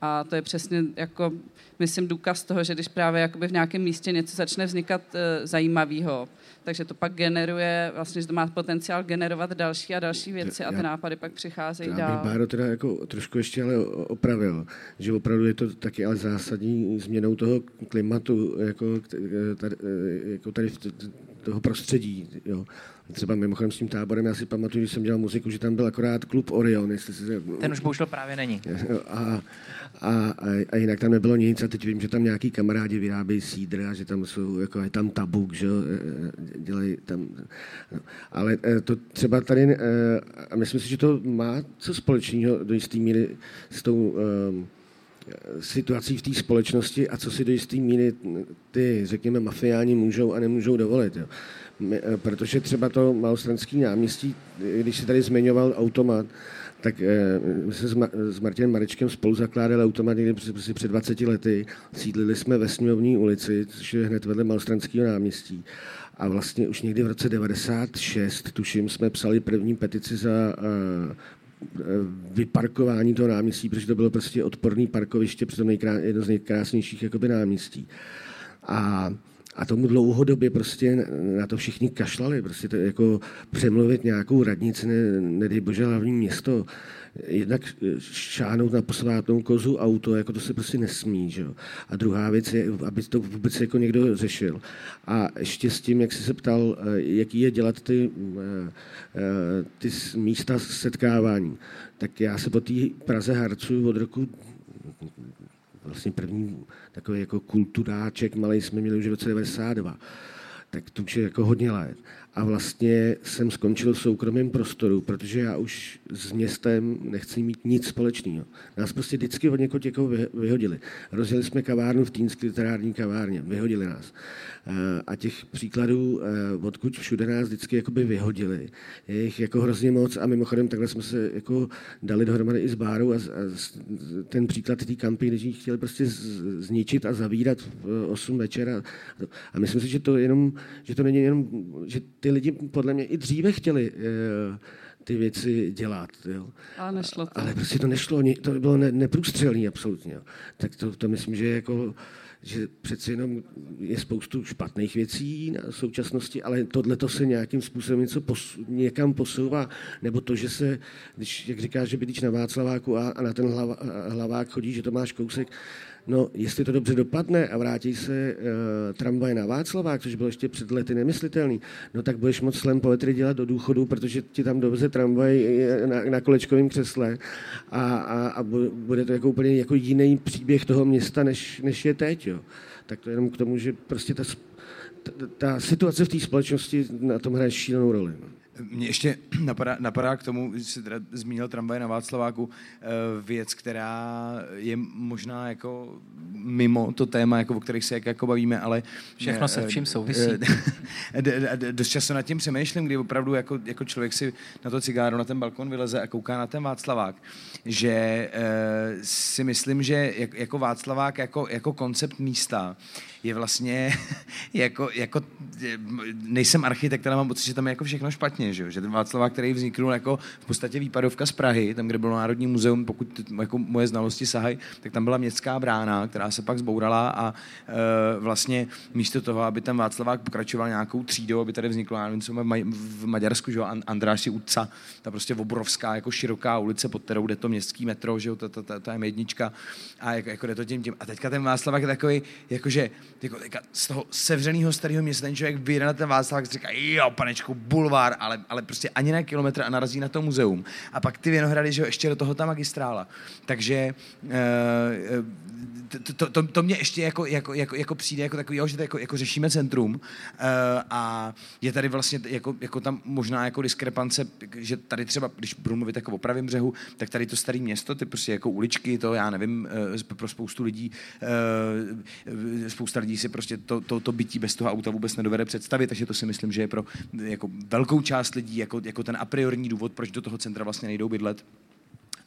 A to je přesně jako, myslím, důkaz toho, že když právě jakoby v nějakém místě něco začne vznikat e, zajímavého, takže to pak generuje, vlastně, že to má potenciál generovat další a další věci a ty nápady pak přicházejí Já dál. bych Báro teda jako trošku ještě ale opravil, že opravdu je to taky ale zásadní změnou toho klimatu, jako tady, jako tady toho prostředí. Jo. Třeba mimochodem s tím táborem, já si pamatuju, že jsem dělal muziku, že tam byl akorát klub Orion. Jestli si, Ten už bohužel právě není. A, a, a, jinak tam nebylo nic a teď vím, že tam nějaký kamarádi vyrábějí sídr a že tam jsou, jako je tam tabuk, že jo, dělají tam. No. Ale to třeba tady, a myslím si, že to má co společného do jisté míry s tou situací v té společnosti a co si do jisté míry ty, řekněme, mafiáni můžou a nemůžou dovolit. Jo. My, protože třeba to malostranský náměstí, když se tady zmiňoval automat, tak my jsme s, Ma- s Martinem Marečkem spolu zakládali automat někdy před, před 20 lety. Sídlili jsme ve Sněmovní ulici, což je hned vedle Malostranského náměstí. A vlastně už někdy v roce 96, tuším, jsme psali první petici za vyparkování toho náměstí, protože to bylo prostě odporný parkoviště, přitom nejkrá, jedno z nejkrásnějších jakoby náměstí. A a tomu dlouhodobě prostě na to všichni kašlali, prostě to jako přemluvit nějakou radnici, ne, nedej bože hlavní město, jednak šáhnout na posvátnou kozu auto, jako to se prostě nesmí, že jo. A druhá věc je, aby to vůbec jako někdo řešil. A ještě s tím, jak jsi se ptal, eh, jaký je dělat ty, eh, eh, ty místa setkávání, tak já se po té Praze harcuju od roku vlastně první takový jako kulturáček malý jsme měli už v roce 92 tak to už je jako hodně let. A vlastně jsem skončil v soukromém prostoru, protože já už s městem nechci mít nic společného. Nás prostě vždycky od někoho jako vyhodili. Rozjeli jsme kavárnu v Týnské literární kavárně, vyhodili nás. A těch příkladů, odkud všude nás vždycky jakoby vyhodili, je jich jako hrozně moc a mimochodem takhle jsme se jako dali dohromady i s Bárou a, a ten příklad té kampy, když ji chtěli prostě zničit a zavírat v 8 večera. A myslím si, že to jenom, že to není jenom, že ty lidi podle mě i dříve chtěli eh, ty věci dělat. Jo. Ale nešlo to. Ale prostě to nešlo, to bylo ne, neprůstřelný absolutně. Jo. Tak to, to myslím, že jako že přeci jenom je spoustu špatných věcí na současnosti, ale tohle to se nějakým způsobem něco pos, někam posouvá, nebo to, že se, když, jak říkáš, že bydlíš na Václaváku a, a na ten hlava, hlavák chodí, že to máš kousek, No, jestli to dobře dopadne a vrátí se uh, tramvaj na Václavák, což bylo ještě před lety nemyslitelný, no tak budeš moc slam poetry dělat do důchodu, protože ti tam dobře tramvaj na, na kolečkovém křesle a, a, a bude to jako úplně jako jiný příběh toho města, než, než je teď. Jo. Tak to jenom k tomu, že prostě ta, ta, ta situace v té společnosti na tom hraje šílenou roli. No. Mě ještě napadá, napadá k tomu, že jsi teda zmínil tramvaj na Václaváku, eh, věc, která je možná jako mimo to téma, jako o kterých se jak, jako bavíme, ale... Všechno se vším souvisí. Eh, dost často nad tím přemýšlím, kdy opravdu jako, jako člověk si na to cigáro, na ten balkon vyleze a kouká na ten Václavák, že eh, si myslím, že jako Václavák, jako, jako koncept místa, je vlastně jako, jako nejsem architekt, ale mám pocit, že tam je jako všechno špatně, že, že ten Václavák, který vzniknul jako v podstatě výpadovka z Prahy, tam, kde bylo Národní muzeum, pokud jako moje znalosti sahají, tak tam byla městská brána, která se pak zbourala a e, vlastně místo toho, aby tam Václavák pokračoval nějakou třídou, aby tady vzniklo, nevím, co v, v Maďarsku, že Andráši Utca, ta prostě obrovská, jako široká ulice, pod kterou jde to městský metro, že ta, ta, ta, ta M1 a jako, jako jde to tím, tím. A teďka ten Václavák je takový, jakože jako, z toho sevřeného starého města ten člověk vyjde na ten Václavák a říká, jo, panečku, bulvár, ale, ale prostě ani na kilometr a narazí na to muzeum. A pak ty Vinohrady, že jo, ještě do toho ta magistrála. Takže to, to, to, to mě ještě jako, jako, jako, jako přijde jako takový, že to jako, jako řešíme centrum uh, a je tady vlastně jako, jako tam možná jako diskrepance, že tady třeba, když budu mluvit jako o pravém břehu, tak tady to staré město, ty prostě jako uličky, to já nevím, pro spoustu lidí, spousta lidí si prostě to, to, to bytí bez toho auta vůbec nedovede představit, takže to si myslím, že je pro jako velkou část lidí jako, jako ten a priorní důvod, proč do toho centra vlastně nejdou bydlet.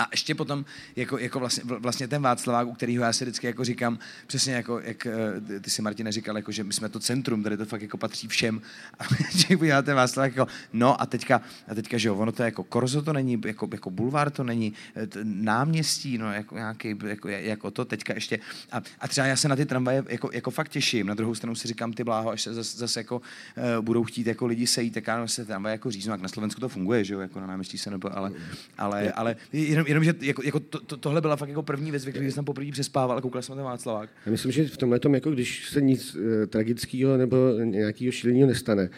A ještě potom jako, jako vlastně, vlastně ten Václavák, u kterého já si vždycky jako říkám, přesně jako, jak eh, ty si Martina říkal, jako, že my jsme to centrum, tady to fakt jako patří všem. A že podívá ten Václavák jako, no a teďka, a teďka, že jo, ono to je jako korzo to není, jako, jako bulvár to není, eh, náměstí, no jako nějaký, jako, jako to teďka ještě. A, a třeba já se na ty tramvaje jako, jako fakt těším. Na druhou stranu si říkám, ty bláho, až se zase, zase jako uh, budou chtít jako lidi sejít, tak já se tramvaje jako říznu, jak na Slovensku to funguje, že jo, jako na náměstí se nebo, ale, ale, ale jenom, jenomže jako, jako to, to, tohle byla fakt jako první věc, které jsem poprvé přespával a koukal jsem na Václavák. Já myslím, že v tomhle tom, jako když se nic e, tragického nebo nějakého šíleného nestane,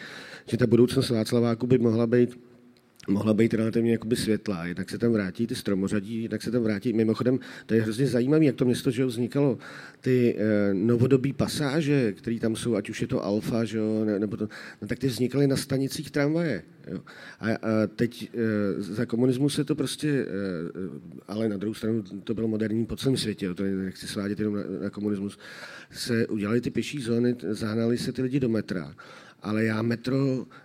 že ta budoucnost Václaváku by mohla být mohla být relativně jakoby světlá. Jednak se tam vrátí ty stromořadí, jednak se tam vrátí. Mimochodem, to je hrozně zajímavé, jak to město že vznikalo. Ty e, novodobí pasáže, které tam jsou, ať už je to Alfa, že jo, ne, nebo to, no, tak ty vznikaly na stanicích tramvaje. Jo. A, a teď e, za komunismu se to prostě, e, ale na druhou stranu to bylo moderní po celém světě, jo, to nechci svádět jenom na, na komunismus, se udělali ty pěší zóny, zahnali se ty lidi do metra. Ale já metro Eh,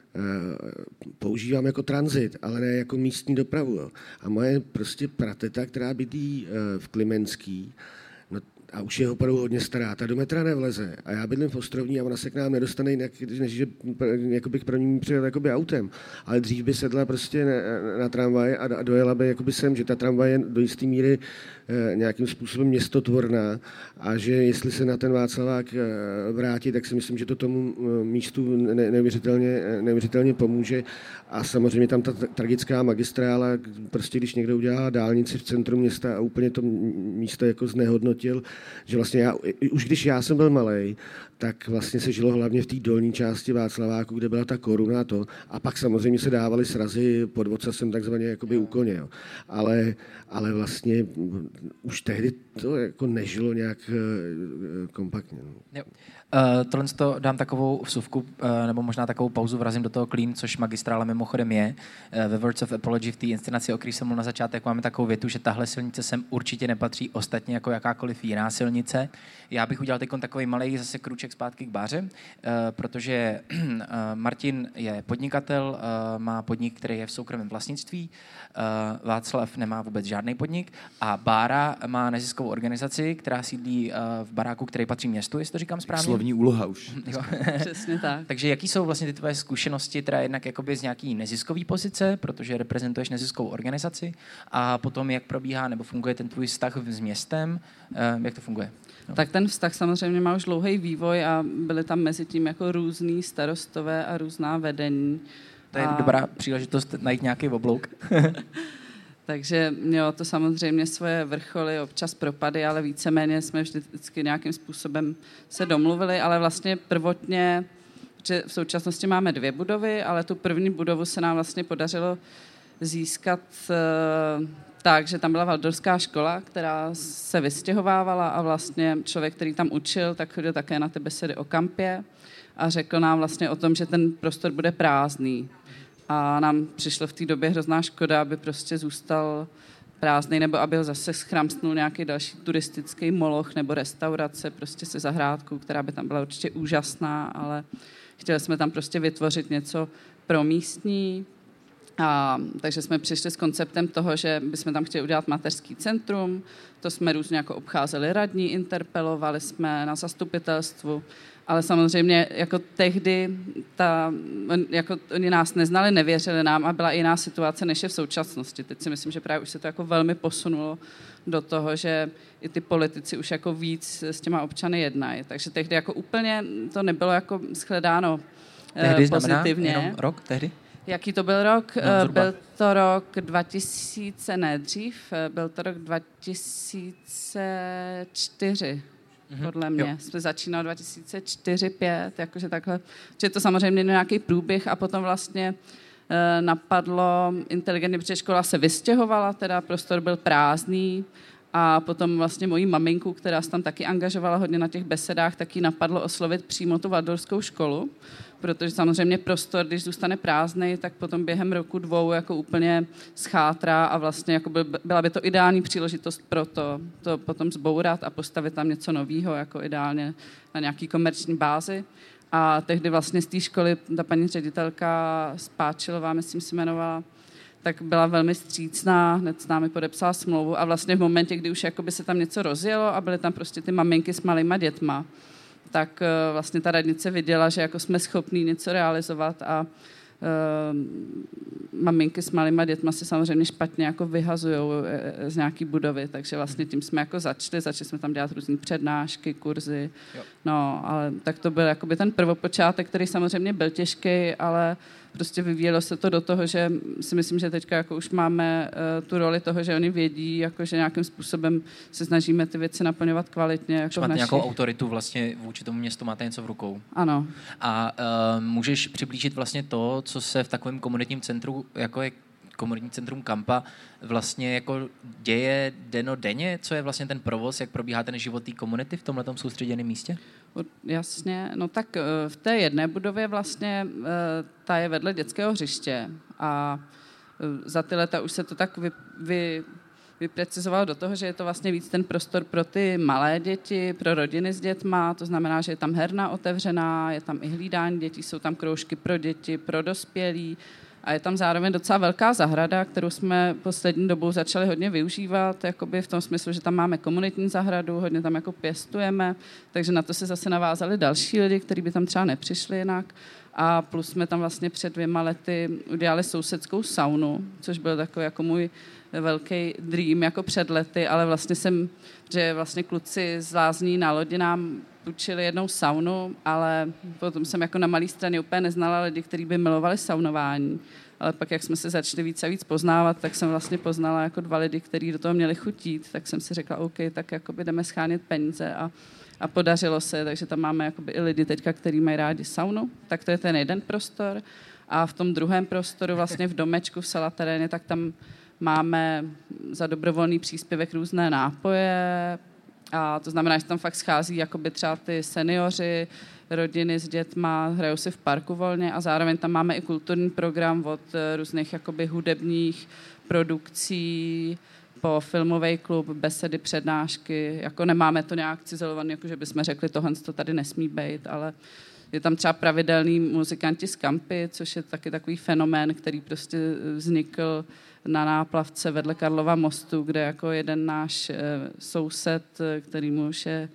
používám jako tranzit, ale ne jako místní dopravu. Jo. A moje prostě prateta, která bydlí eh, v Klimenský, no, a už je opravdu hodně stará, ta do metra nevleze a já bydlím v Ostrovní a ona se k nám nedostane jinak, než že jako bych pro ní přijel jakoby autem. Ale dřív by sedla prostě na, na tramvaj a, dojela by jakoby sem, že ta tramvaj je do jisté míry eh, nějakým způsobem městotvorná a že jestli se na ten Václavák eh, vrátí, tak si myslím, že to tomu eh, místu ne, neuvěřitelně, neuvěřitelně pomůže. A samozřejmě tam ta tragická magistrála, prostě když někdo udělá dálnici v centru města a úplně to místo jako znehodnotil, že vlastně já, už když já jsem byl malý, tak vlastně se žilo hlavně v té dolní části Václaváku, kde byla ta koruna a to. A pak samozřejmě se dávaly srazy pod ocasem takzvaně jakoby u koně. Jo. Ale, ale vlastně už tehdy to jako nežilo nějak eh, kompaktně. No. Uh, tohle to dám takovou vsuvku, uh, nebo možná takovou pauzu, vrazím do toho Clean, což magistrála mimochodem je. Uh, ve Words of Apology v té inscenaci, o které jsem mluvil na začátek, máme takovou větu, že tahle silnice sem určitě nepatří ostatně jako jakákoliv jiná silnice. Já bych udělal teď takový malý zase kruček zpátky k báře, uh, protože uh, Martin je podnikatel, uh, má podnik, který je v soukromém vlastnictví, uh, Václav nemá vůbec žádný podnik a Bára má neziskovou organizaci, která sídlí uh, v baráku, který patří městu, jestli to říkám správně slovní úloha už. Jo. Přesně tak. Takže jaký jsou vlastně ty tvoje zkušenosti, teda jednak jakoby z nějaký neziskové pozice, protože reprezentuješ neziskovou organizaci, a potom jak probíhá nebo funguje ten tvůj vztah s městem, eh, jak to funguje? No. Tak ten vztah samozřejmě má už dlouhý vývoj a byly tam mezi tím jako různý starostové a různá vedení. To je a... dobrá příležitost najít nějaký oblouk. Takže mělo to samozřejmě svoje vrcholy, občas propady, ale víceméně jsme vždycky nějakým způsobem se domluvili, ale vlastně prvotně, že v současnosti máme dvě budovy, ale tu první budovu se nám vlastně podařilo získat uh, tak, že tam byla valdorská škola, která se vystěhovávala a vlastně člověk, který tam učil, tak chodil také na ty besedy o kampě a řekl nám vlastně o tom, že ten prostor bude prázdný. A nám přišlo v té době hrozná škoda, aby prostě zůstal prázdný, nebo aby ho zase schramstnul nějaký další turistický moloch nebo restaurace prostě se zahrádkou, která by tam byla určitě úžasná, ale chtěli jsme tam prostě vytvořit něco pro místní, a, takže jsme přišli s konceptem toho, že bychom tam chtěli udělat mateřský centrum, to jsme různě jako obcházeli radní, interpelovali jsme na zastupitelstvu ale samozřejmě jako tehdy ta, jako oni nás neznali, nevěřili nám a byla jiná situace, než je v současnosti. Teď si myslím, že právě už se to jako velmi posunulo do toho, že i ty politici už jako víc s těma občany jednají. Takže tehdy jako úplně to nebylo jako shledáno eh, tehdy pozitivně. Znamená jenom rok tehdy? Jaký to byl rok? No, byl to rok 2000, ne dřív, eh, byl to rok 2004 mm-hmm. podle mě. Jo. Jsme začínali 2004-2005, jakože takhle. Že je to samozřejmě nějaký průběh a potom vlastně e, napadlo inteligentně, protože škola se vystěhovala, teda prostor byl prázdný a potom vlastně mojí maminku, která se tam taky angažovala hodně na těch besedách, taky napadlo oslovit přímo tu valdorskou školu, protože samozřejmě prostor, když zůstane prázdný, tak potom během roku dvou jako úplně schátrá a vlastně jako by, byla by to ideální příležitost pro to, to potom zbourat a postavit tam něco nového, jako ideálně na nějaký komerční bázi. A tehdy vlastně z té školy ta paní ředitelka Spáčilová, myslím si jmenovala, tak byla velmi střícná, hned s námi podepsala smlouvu a vlastně v momentě, kdy už jakoby se tam něco rozjelo a byly tam prostě ty maminky s malýma dětma, tak eh, vlastně ta radnice viděla, že jako jsme schopní něco realizovat a uh, maminky s malýma dětma se samozřejmě špatně jako vyhazují eh, z nějaký budovy, takže vlastně tím jsme jako začali, začali jsme tam dělat různé přednášky, kurzy, jo. no, ale tak to byl jakoby ten prvopočátek, který samozřejmě byl těžký, ale uh, prostě vyvíjelo se to do toho, že si myslím, že teďka jako už máme uh, tu roli toho, že oni vědí, jako že nějakým způsobem se snažíme ty věci naplňovat kvalitně. Jako máte nějakou autoritu vlastně vůči tomu městu, máte něco v rukou. Ano. A uh, můžeš přiblížit vlastně to, co se v takovém komunitním centru, jako je komunitní centrum Kampa vlastně jako děje deno denně? Co je vlastně ten provoz, jak probíhá ten život té komunity v tomhle soustředěném místě? Jasně, no tak eh, v té jedné budově vlastně eh, ta je vedle dětského hřiště a eh, za ty leta už se to tak vy, vy, vyprecizovalo do toho, že je to vlastně víc ten prostor pro ty malé děti, pro rodiny s dětma, to znamená, že je tam herna otevřená, je tam i hlídání dětí, jsou tam kroužky pro děti, pro dospělí, A je tam zároveň docela velká zahrada, kterou jsme poslední dobou začali hodně využívat, jakoby v tom smyslu, že tam máme komunitní zahradu, hodně tam jako pěstujeme, takže na to se zase navázali další lidi, kteří by tam třeba nepřišli jinak. A plus jsme tam vlastně před dvěma lety udělali sousedskou saunu, což byl takový jako můj velký dream jako před lety, ale vlastně jsem, že vlastně kluci z Lázní na lodi nám půjčili jednou saunu, ale potom jsem jako na malé straně úplně neznala lidi, kteří by milovali saunování. Ale pak, jak jsme se začali víc a víc poznávat, tak jsem vlastně poznala jako dva lidi, kteří do toho měli chutít, tak jsem si řekla, OK, tak jakoby jdeme schánět peníze a, a podařilo se, takže tam máme jakoby i lidi teďka, kteří mají rádi saunu, tak to je ten jeden prostor. A v tom druhém prostoru, vlastně v domečku v Salateréně, tak tam máme za dobrovolný příspěvek různé nápoje, a to znamená, že tam fakt schází jakoby třeba ty seniori, rodiny s dětma, hrajou si v parku volně a zároveň tam máme i kulturní program od eh, různých jakoby hudebních produkcí, po filmový klub, besedy, přednášky, jako nemáme to nějak cizelované, jako že bychom řekli, tohle to tady nesmí být, ale je tam třeba pravidelný muzikanti z kampy, což je taky takový fenomén, který prostě vznikl na náplavce vedle Karlova mostu, kde jako jeden náš eh, soused, eh, který mu už je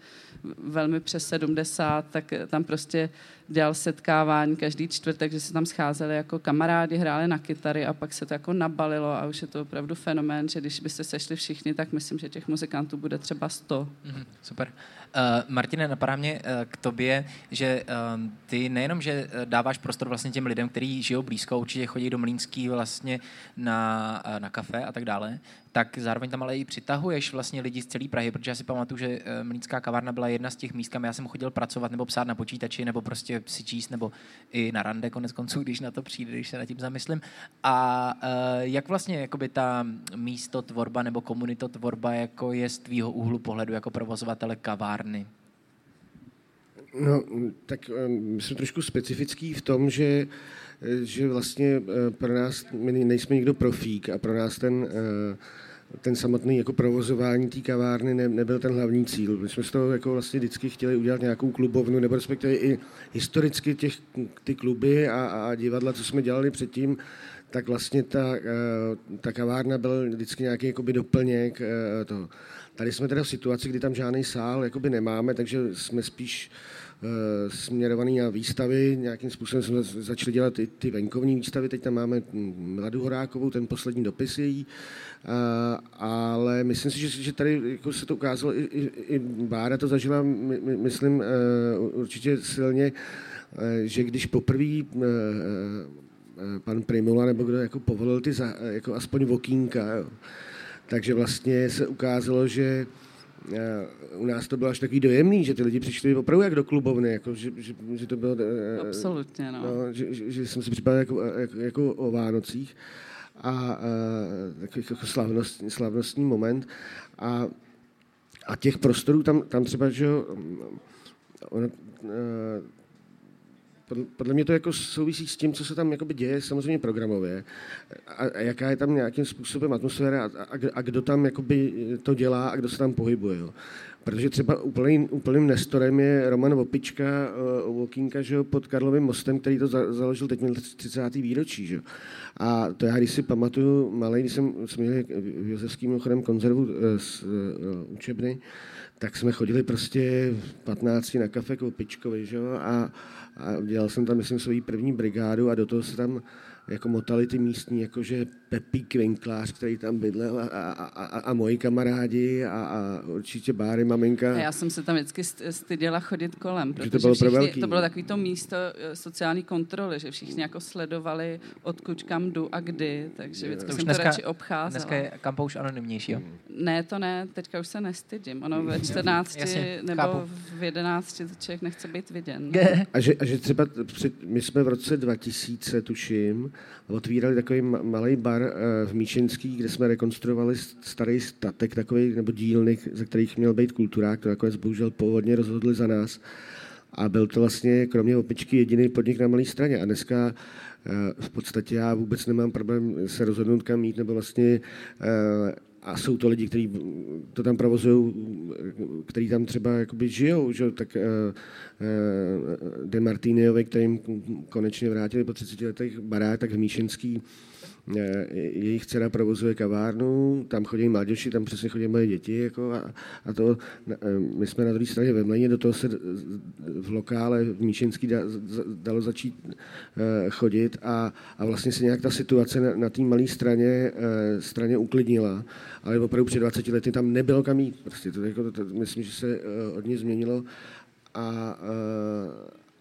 velmi přes 70, tak tam prostě dělal setkávání každý čtvrtek, že se tam scházeli jako kamarádi, hráli na kytary a pak se to jako nabalilo a už je to opravdu fenomén, že když by se sešli všichni, tak myslím, že těch muzikantů bude třeba 100. Mm, super. Uh, Martine, napadá mě uh, k tobě, že uh, ty nejenom, že dáváš prostor vlastně těm lidem, kteří žijou blízko, určitě chodí do Mlínský vlastně na, uh, na kafe a tak dále, tak zároveň tam ale i přitahuješ vlastně lidi z celé Prahy, protože já si pamatuju, že Mlínská kavárna byla jedna z těch míst, kam já jsem chodil pracovat nebo psát na počítači, nebo prostě si číst, nebo i na rande konec konců, když na to přijde, když se nad tím zamyslím. A uh, jak vlastně jakoby ta místo tvorba nebo komunitotvorba jako je z tvýho úhlu pohledu jako provozovatele kavárny? No, tak my jsme trošku specifický v tom, že, eh, že vlastně pro nás, my nejsme nikdo profík a pro nás ten, ten samotný jako provozování té kavárny ne, nebyl ten hlavní cíl. My jsme z toho jako vlastně vždycky chtěli udělat nějakou klubovnu, nebo respektive i historicky těch, ty kluby a, a divadla, co jsme dělali předtím, tak vlastně ta, ta kavárna byl vždycky nějaký jakoby doplněk toho. Tady jsme teda v situaci, kdy tam žádný sál jakoby nemáme, takže jsme spíš uh, směrovaný na výstavy. Nějakým způsobem jsme začali dělat i ty venkovní výstavy. Teď tam máme Mladu Horákovou, ten poslední dopis její. Ale myslím si, že, tady jako se to ukázalo, i, i, Bára to zažila, my, my, myslím, určitě silně, že když poprvé pan Primula nebo kdo jako povolil ty za, jako aspoň vokínka, jo, takže vlastně se ukázalo, že eh, u nás to bylo až takový dojemný, že ty lidi přišli opravdu jak do klubovny, jako, že, že, že to bylo... Eh, Absolutně, no. no že, že, že jsem si připadal jako, jako, jako o Vánocích a, a takový jako slavnost, slavnostní moment. A, a těch prostorů tam, tam třeba, že ono, eh, podle mě to jako souvisí s tím, co se tam děje samozřejmě programově a, a jaká je tam nějakým způsobem atmosféra a, a, a kdo tam to dělá a kdo se tam pohybuje. Jo. Protože třeba úplným, úplným nestorem je Roman Vopička, uh, Vokínka, že pod Karlovým mostem, který to za, založil, teď měl 30. výročí. Že? A to já, když si pamatuju, malý, když jsem, měli v Josefským chodem konzervu uh, z uh, učebny, tak jsme chodili prostě 15 na kafe k Vopičkovi, že? A, a dělal jsem tam, myslím, svoji první brigádu a do toho se tam jako motali ty místní, jakože Pepík Vinklář, který tam bydlel a, a, a, a moji kamarádi a, a určitě Báry, maminka. A já jsem se tam vždycky styděla chodit kolem, protože to bylo, všichni, velký, to bylo takový to místo eh, sociální kontroly, že všichni jako sledovali, odkud kam jdu a kdy, takže vždycky jsem dneska, to radši obcházela. Dneska je kampo už anonymnější, jo? Ne, to ne, teďka už se nestydím. Ono ve 14 Jasně, nebo chápu. v 11 to člověk nechce být viděn. A že, a že třeba před, my jsme v roce 2000, tuším, otvírali takový malý bar eh, v Míšinský, kde jsme rekonstruovali starý statek, takový nebo dílny, ze kterých měl být kulturák, to nakonec bohužel původně rozhodli za nás. A byl to vlastně kromě opičky jediný podnik na malé straně. A dneska eh, v podstatě já vůbec nemám problém se rozhodnout kam jít, nebo vlastně eh, a jsou to lidi, kteří to tam provozují, kteří tam třeba jakoby žijou, že? tak uh, uh, De Martiniovi, kterým konečně vrátili po 30 letech barák, tak Míšinský Eh, jejich dcera provozuje kavárnu, tam chodí mládeži, tam přesně chodí moje děti. Jako a, a to, eh, my jsme na druhé straně ve Mlejně, do toho se v lokále v Míšinský da, dalo začít eh, chodit a, a vlastně se nějak ta situace na, na té malé straně, straně uklidnila, ale opravdu před 20 lety tam nebylo kam jít. Prostě to, jako, to, to, myslím, že se hodně změnilo a,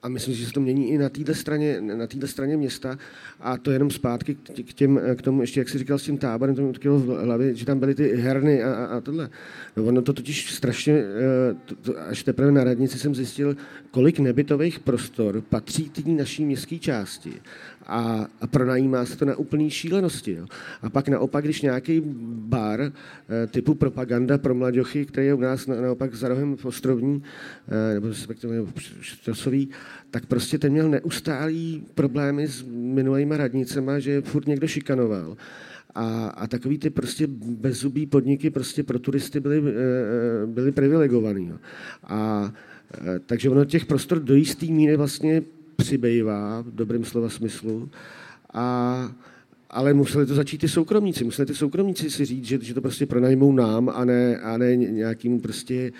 a myslím, že se to mění i na této straně, na této straně města. A to jenom zpátky k, těm, k tomu, ještě jak jsi říkal s tím táborem, to mi utkilo v hlavě, že tam byly ty herny a, a, tohle. No ono to totiž strašně, eh, to, to, až teprve na radnici jsem zjistil, kolik nebytových prostor patří té naší městské části a, pronajímá se to na úplný šílenosti. Jo. A pak naopak, když nějaký bar eh, typu propaganda pro mladěchy, který je u nás na, naopak za rohem Ostrovní, eh, nebo respektive Štrasový, tak prostě ten měl neustálý problémy s minulými radnicema, že furt někdo šikanoval. A, a takový ty prostě bezzubý podniky prostě pro turisty byly, eh, byly privilegovaný. Jo. A takže ono těch prostor do jistý míry vlastně přibývá v dobrém slova smyslu. A, ale museli to začít ty soukromníci. Museli ty soukromníci si říct, že, že to prostě pronajmou nám a ne, a ne nějakým prostě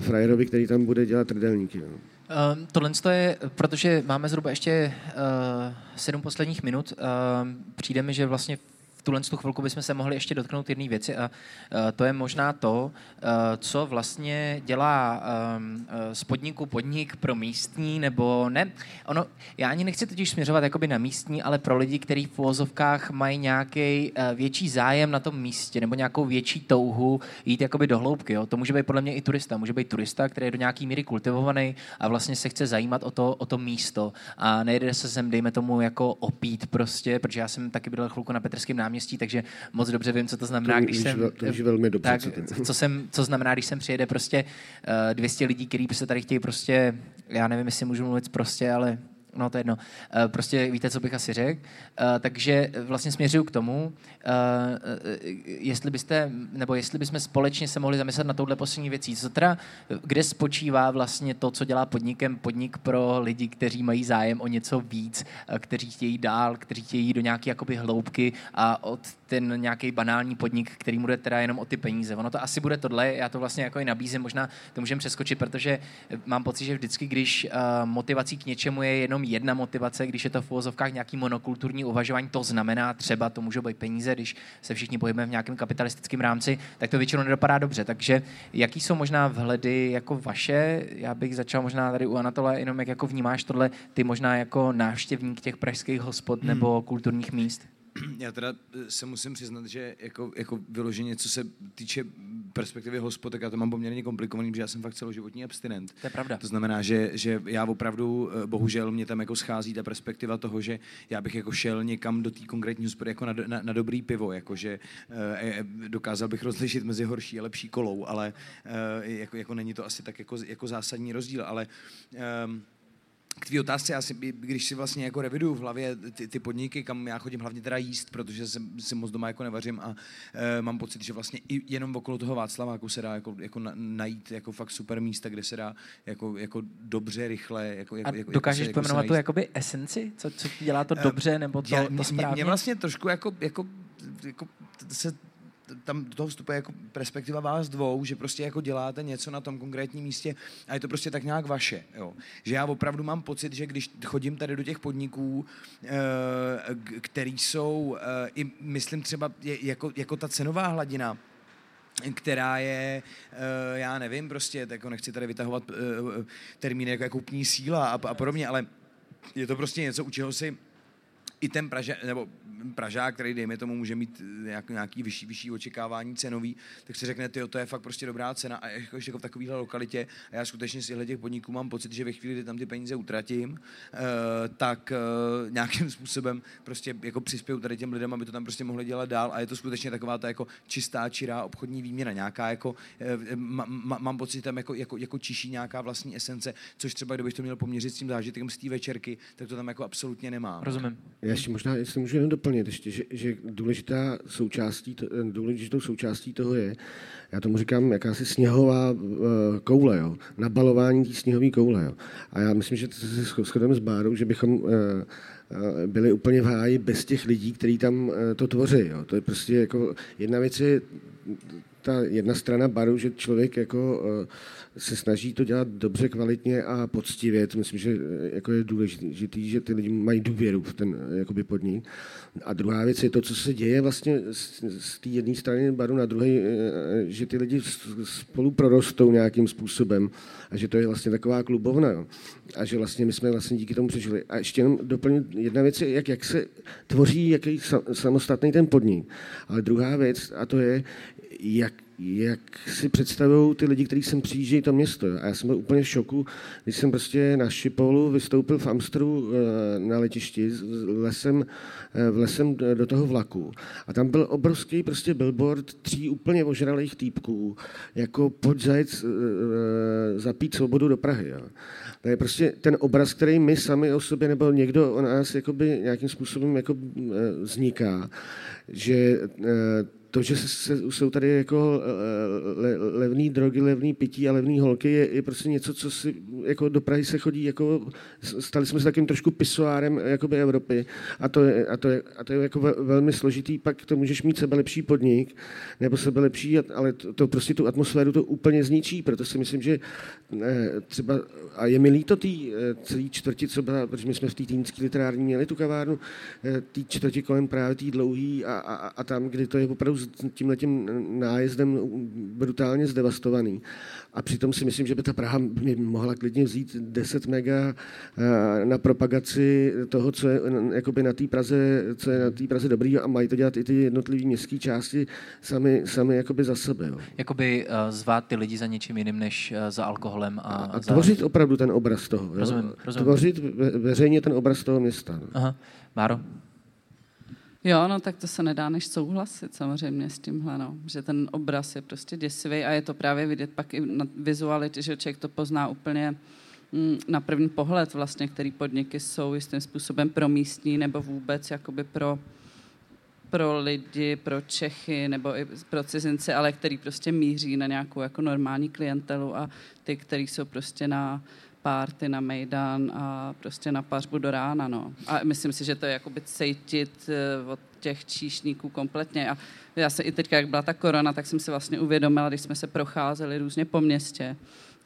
frajerovi, který tam bude dělat trdelníky. No. Uh, tohle je, protože máme zhruba ještě uh, sedm posledních minut, uh, přijde mi, že vlastně tuhle tu chvilku bychom se mohli ještě dotknout jedné věci a uh, to je možná to, uh, co vlastně dělá z podniku podnik pro místní, nebo ne. Ono, já ani nechci totiž směřovat jakoby na místní, ale pro lidi, kteří v uvozovkách mají nějaký větší zájem na tom místě nebo nějakou větší touhu jít jakoby do hloubky. Jo. To může být podle mě i turista. Může být turista, který je do nějaký míry kultivovaný a vlastně se chce zajímat o to, o to místo a nejde se sem, dejme tomu, jako opít prostě, protože já jsem taky byl chvilku na Petrském náměstí náměstí, takže moc dobře vím, co to znamená, to když víš, jsem... To víš velmi dobře, tak, co, co, jsem, co znamená, když sem přijede prostě uh, 200 lidí, kteří se tady chtějí prostě, já nevím, jestli můžu mluvit prostě, ale no to je jedno. Eh, prostě víte, co bych asi řekl. Eh, takže vlastně směřuju k tomu, eh, jestli byste, nebo jestli bychom společně se mohli zamyslet na touhle poslední věcí. Co teda, kde spočívá vlastně to, co dělá podnikem podnik pro lidi, kteří mají zájem o něco víc, kteří chtějí dál, kteří chtějí do nějaké jakoby hloubky a od ten nějaký banální podnik, který bude teda jenom o ty peníze. Ono to asi bude tohle, já to vlastně jako i nabízím, možná to můžeme přeskočit, protože mám pocit, že vždycky, když motivací k něčemu je jenom jedna motivace, když je to v uvozovkách nějaký monokulturní uvažování, to znamená třeba, to můžou být peníze, když se všichni pohybujeme v nějakém kapitalistickém rámci, tak to většinou nedopadá dobře. Takže jaký jsou možná vhledy jako vaše? Já bych začal možná tady u Anatola, jenom jak jako vnímáš tohle, ty možná jako návštěvník těch pražských hospod nebo kulturních míst? Já teda eh, se musím přiznat, že jako, jako vyloženě, co se týče perspektivy hospod, tak já to mám poměrně komplikovaný, protože já jsem fakt celoživotní abstinent. To je pravda. To znamená, že, že já opravdu, eh, bohužel, mě tam jako schází ta perspektiva toho, že já bych jako šel někam do té konkrétní hospody jako na, na, na, dobrý pivo, jakože eh, dokázal bych rozlišit mezi horší a lepší kolou, ale eh, jako, jako není to asi tak jako, jako zásadní rozdíl, ale eh, k tvý otázce, já si, když si vlastně jako reviduju v hlavě ty, ty podniky, kam já chodím hlavně teda jíst, protože se, si moc doma jako nevařím a e, mám pocit, že vlastně i jenom okolo toho Václaváku se dá jako, jako na, najít jako fakt super místa, kde se dá jako, jako dobře, rychle. Jako, a jako, jako dokážeš jako pojmenovat tu jakoby esenci? Co, co dělá to dobře nebo to, já, to správně? Mě vlastně trošku jako, jako, jako se tam do toho vstupuje jako perspektiva vás dvou, že prostě jako děláte něco na tom konkrétním místě a je to prostě tak nějak vaše. Jo. Že já opravdu mám pocit, že když chodím tady do těch podniků, eh, který jsou, eh, i myslím třeba jako, jako ta cenová hladina, která je, eh, já nevím, prostě, jako nechci tady vytahovat termíny jako, jako kupní síla a, a podobně, ale je to prostě něco, u čeho si i ten Praže, nebo Pražák, který dejme tomu může mít nějak, nějaký vyšší, vyšší očekávání cenový, tak si řekne, ty, to je fakt prostě dobrá cena a jako, ještě jako v takovéhle lokalitě a já skutečně z těch podniků mám pocit, že ve chvíli, kdy tam ty peníze utratím, uh, tak uh, nějakým způsobem prostě jako přispěju tady těm lidem, aby to tam prostě mohli dělat dál a je to skutečně taková ta jako čistá, čirá obchodní výměna, nějaká jako, ma, ma, mám pocit, tam jako, jako, jako čiší nějaká vlastní esence, což třeba kdybych to měl poměřit s tím zážitkem z té večerky, tak to tam jako absolutně nemá. Rozumím. Já ještě možná, jestli můžu jenom doplnit ještě, že, že důležitá součástí, to- důležitou součástí toho je, já tomu říkám jakási sněhová eh, koule, jo, nabalování té sněhové koule. Jo. A já myslím, že to se shodujeme s Bárou, že bychom eh, eh, byli úplně v háji bez těch lidí, kteří tam to tvoří. Jo. To je prostě jako, jedna věc je ta jedna strana baru, že člověk jako eh, se snaží to dělat dobře, kvalitně a poctivě. To myslím, že eh, jako je důležitý, že ty lidi mají důvěru v ten eh, jakoby podnik. A druhá věc je to, co se děje vlastně z, z té jedné strany baru na druhé, že ty lidi spolu prorostou nějakým způsobem a že to je vlastně taková klubovna. Jo. A že vlastně my jsme vlastně díky tomu přežili. A ještě jenom doplnit, jedna věc je, jak, jak se tvoří jaký sa, samostatný ten podnik. Ale druhá věc, a to je, jak, jak si představují ty lidi, kteří sem přijíždějí to město. A já jsem byl úplně v šoku, když jsem prostě na Šipolu vystoupil v Amstru eh, na letišti, s- lesem, eh, vlesem do- do toho vlaku. A tam byl obrovský prostě billboard tří úplně ožralých týpků, jako pojď zajec eh, zapít svobodu do Prahy. Jo. To je prostě ten obraz, který my sami o sobě nebo někdo o nás jakoby nějakým způsobem jako vzniká, že to, že se, jsou tady jako eh, le, levný drogy, levný pití a levný holky, je, je prostě něco, co si jako do Prahy se chodí, jako stali jsme se takým trošku pisoárem jakoby Evropy. A to je, a to je, a to je jako ve, velmi složitý, pak to můžeš mít sebe lepší podnik, nebo sebe lepší, ale to, to prostě tu atmosféru to úplně zničí, proto si myslím, že eh, třeba, a je mi líto tý eh, celý čtvrti, co byla, protože my jsme v té týnské literární měli tu kavárnu, tý čtvrti kolem právě tý dlouhý a, a, a tam, kdy to je opravdu s tímhletím nájezdem brutálně zdevastovaný. A přitom si myslím, že by ta Praha mohla klidně vzít 10 mega eh, na propagaci toho, co je eh, jakoby na té Praze, co je na té Praze dobrý a mají to dělat i ty jednotlivé městské části sami, sami jakoby za sebe. Jo. Jakoby uh, zvát ty lidi za něčím jiným, než za alkoholem a, A za... tvořit opravdu ten obraz toho. Jo? Rozumím, rozumím. Tvořit ve, veřejně ten obraz toho města. No. Aha. Máro? Jo, no tak to se nedá než souhlasit samozřejmě s tímhle, no. že ten obraz je prostě děsivý a je to právě vidět pak i na vizualitě, že člověk to pozná úplně mm, na první pohled vlastně, který podniky jsou jistým způsobem pro místní nebo vůbec jakoby pro, pro lidi, pro Čechy nebo i pro cizince, ale který prostě míří na nějakou jako normální klientelu a ty, který jsou prostě na párty na Mejdan a prostě na pařbu do rána, no. A myslím si, že to je jakoby cítit eh, od těch číšníků kompletně. A já se i teď, jak byla ta korona, tak jsem si vlastně uvědomila, když jsme se procházeli různě po městě,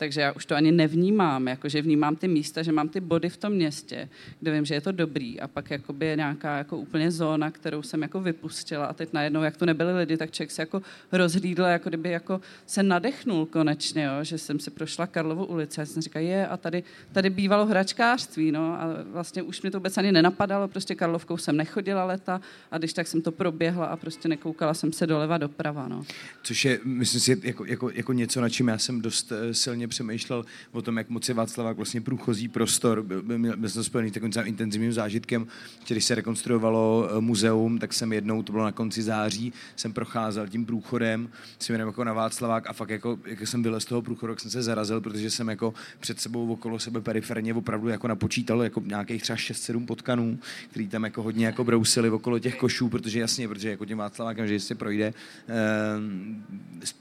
takže já už to ani nevnímám, jakože vnímám ty místa, že mám ty body v tom městě, kde vím, že je to dobrý a pak jakoby je nějaká jako úplně zóna, kterou jsem jako vypustila a teď najednou, jak tu nebyli lidi, tak člověk se jako rozhlídl, jako kdyby jako se nadechnul konečně, jo, že jsem si prošla Karlovu ulici a jsem říkala, je a tady, tady bývalo hračkářství, no a vlastně už mě to vůbec ani nenapadalo, prostě Karlovkou jsem nechodila leta a když tak jsem to proběhla a prostě nekoukala jsem se doleva doprava, no. Což je, myslím si, jako, jako, jako něco, na čím já jsem dost eh, silně přemýšlel o tom, jak moc je Václavák vlastně průchozí prostor. Byl, byl, byl jsem spojený takovým intenzivním zážitkem, když se rekonstruovalo eh, muzeum, tak jsem jednou, to bylo na konci září, jsem procházel tím průchodem směrem jako na Václavák a fakt jako, jak jsem vylez z toho průchodu, jsem se zarazil, protože jsem jako před sebou okolo sebe periferně opravdu jako napočítal jako nějakých třeba 6-7 potkanů, který tam jako hodně jako brousili okolo těch košů, protože jasně, protože jako tím Václavákem, že jestli projde, eh,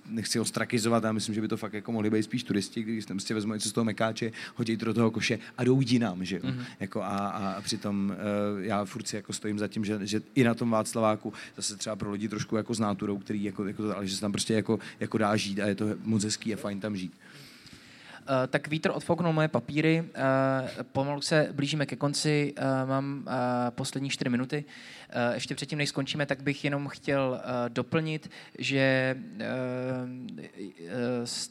nechci ho strakizovat, já myslím, že by to fakt jako mohli být spíš turisti, když tam si vezmu něco z toho mekáče, hodí to do toho koše a jdou jinam, že jo. Mm-hmm. Jako a, a, přitom uh, já furt si jako stojím za tím, že, že, i na tom Václaváku zase třeba pro lidi trošku jako s náturou, který jako, jako ale že se tam prostě jako, jako dá žít a je to moc hezký a fajn tam žít. Uh, tak vítr odfouknul moje papíry, uh, pomalu se blížíme ke konci, uh, mám poslední čtyři minuty. Ještě předtím, než skončíme, tak bych jenom chtěl doplnit, že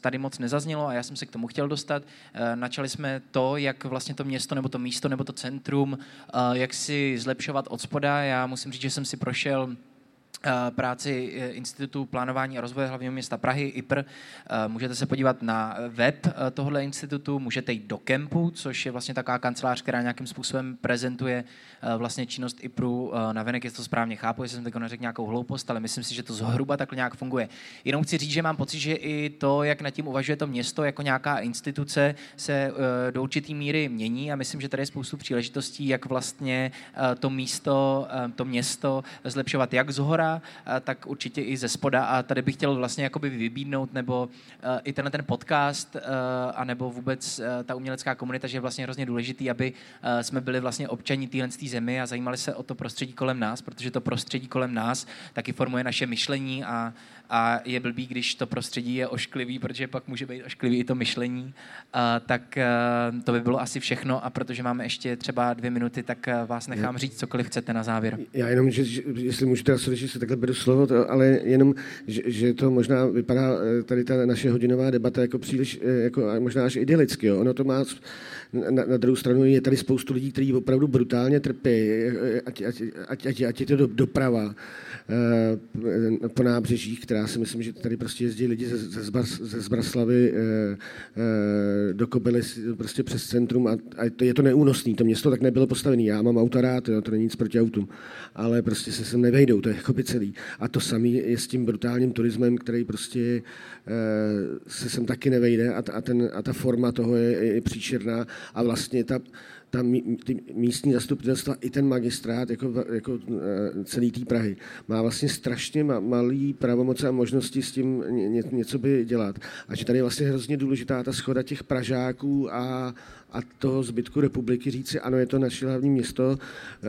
tady moc nezaznělo a já jsem se k tomu chtěl dostat. Načali jsme to, jak vlastně to město nebo to místo nebo to centrum, jak si zlepšovat od spoda. Já musím říct, že jsem si prošel Eh, práci eh, Institutu plánování a rozvoje hlavního města Prahy, IPR. Eh, můžete se podívat na web tohoto institutu, můžete jít do Kempu, což je vlastně taková kancelář, která nějakým způsobem prezentuje vlastně činnost IPRu. Na venek je to správně chápu, jestli jsem teď neřekl nějakou hloupost, ale myslím si, že to zhruba takhle nějak funguje. Jenom chci říct, že mám pocit, že i to, jak nad tím uvažuje to město jako nějaká instituce, se do určitý míry mění a myslím, že tady je spoustu příležitostí, jak vlastně to místo, to město zlepšovat jak z hora, tak určitě i ze spoda. A tady bych chtěl vlastně jakoby vybídnout, nebo eh, i tenhle ten podcast, eh, a nebo vůbec eh, ta umělecká komunita, že je vlastně hrozně důležitý, aby jsme byli vlastně občani téhle zemi a zajímali se o to prostředí kolem nás, protože to prostředí kolem nás taky formuje naše myšlení a, a je blbý, když to prostředí je ošklivý, protože pak může být ošklivý i to myšlení, tak a, to by bylo asi všechno a protože máme ještě třeba dvě minuty, tak vás nechám říct cokoliv chcete na závěr. Já jenom, že, že jestli můžu teda že se takhle beru slovo, to, ale jenom, že, že to možná vypadá eh, tady ta naše hodinová debata jako příliš, jako možná až idylicky. Jo. Ono to má, na, na druhou stranu je tady spoustu lidí, kteří opravdu brutálně trpí, ať, ať, ať, ať, ať je to do, doprava po nábřežích, která si myslím, že tady prostě jezdí lidi ze, ze, Zbars, ze Zbraslavy do Kobily prostě přes centrum a, a to, je to neúnosný. To město tak nebylo postavené. Já mám auta rád, jo, to není nic proti autům, ale prostě se sem nevejdou, to je jako by celý. A to samé je s tím brutálním turismem, který prostě eh, se sem taky nevejde a ta, a ten, a ta forma toho je, je příšerná a vlastně ta, ta ty místní zastupitelstva i ten magistrát, jako, jako eh, celý té Prahy, má vlastně strašně malý pravomoce a možnosti s tím ně, něco by dělat. A že tady je vlastně hrozně důležitá ta schoda těch Pražáků a, a toho zbytku republiky říci, ano, je to naše hlavní město, eh,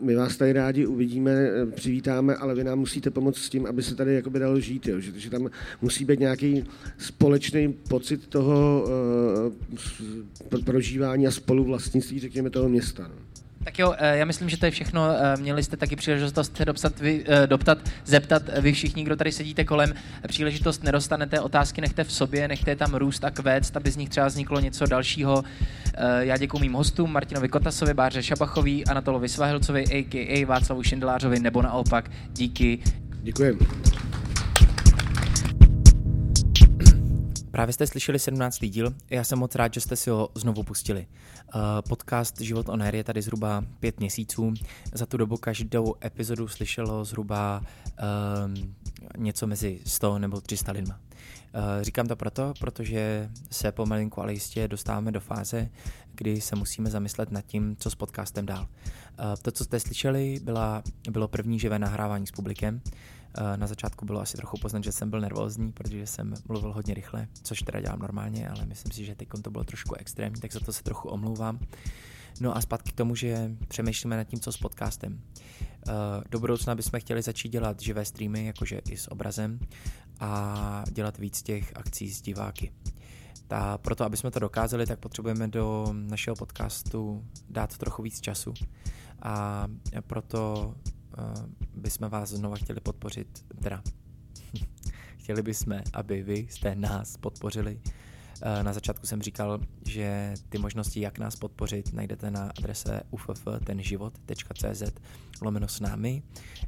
my vás tady rádi uvidíme, eh, přivítáme, ale vy nám musíte pomoct s tím, aby se tady jakoby dalo žít, jo. Že, že tam musí být nějaký společný pocit toho uh, prožívání a spoluvlastnictví, řekněme, toho města. No. Tak jo, eh, já myslím, že to je všechno. Eh, měli jste taky příležitost se dopsat, vy, eh, doptat, zeptat vy všichni, kdo tady sedíte kolem. Příležitost nedostanete, otázky nechte v sobě, nechte je tam růst a kvést, aby z nich třeba vzniklo něco dalšího. Já děkuji mým hostům, Martinovi Kotasovi, Báře Šabachovi, Anatolovi Svahilcovi, a.k.a. Václavu Šindelářovi, nebo naopak díky. Děkuji. Právě jste slyšeli 17. díl, já jsem moc rád, že jste si ho znovu pustili. Eh, podcast Život on Air je tady zhruba pět měsíců. Za tu dobu každou epizodu slyšelo zhruba um, něco mezi 100 nebo 300 lidma. Uh, říkám to proto, protože se pomalinku, ale jistě dostáváme do fáze, kdy se musíme zamyslet nad tím, co s podcastem dál. To, co jste slyšeli, byla, bylo první živé nahrávání s publikem. Eh, na začátku bylo asi trochu poznat, že jsem byl nervózní, protože jsem mluvil hodně rychle, což teda dělám normálně, ale myslím si, že teď to bylo trošku extrémní, tak za to se trochu omlouvám. No a zpátky k tomu, že přemýšlíme nad tím, co s podcastem. Eh, do budoucna bychom chtěli začít dělat živé streamy, jakože i s obrazem, a dělat víc těch akcí s diváky. Ta, proto, aby jsme to dokázali, tak potřebujeme do našeho podcastu dát trochu víc času. A proto bychom vás znova chtěli podpořit, teda chtěli bychom, aby vy jste nás podpořili. Uh, na začátku jsem říkal, že ty možnosti, jak nás podpořit, najdete na adrese ufftenživot.cz lomeno s námi.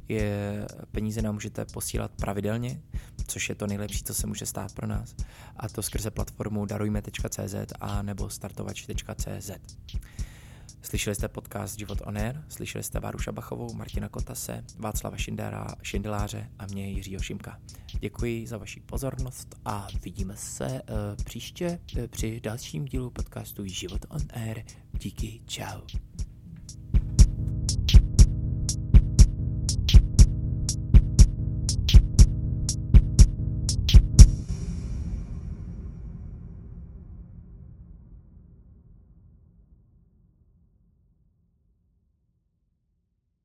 Je, peníze nám můžete posílat pravidelně, což je to nejlepší, co se může stát pro nás. A to skrze platformu darujme.cz a nebo startovač.cz. Slyšeli jste podcast Život on Air, slyšeli jste Váru Šabachovou, Martina Kotase, Václava Šindera, Šindeláře a mě Jiřího Šimka. Děkuji za vaši pozornost a vidíme se uh, příště uh, při dalším dílu podcastu Život on Air. Díky, čau.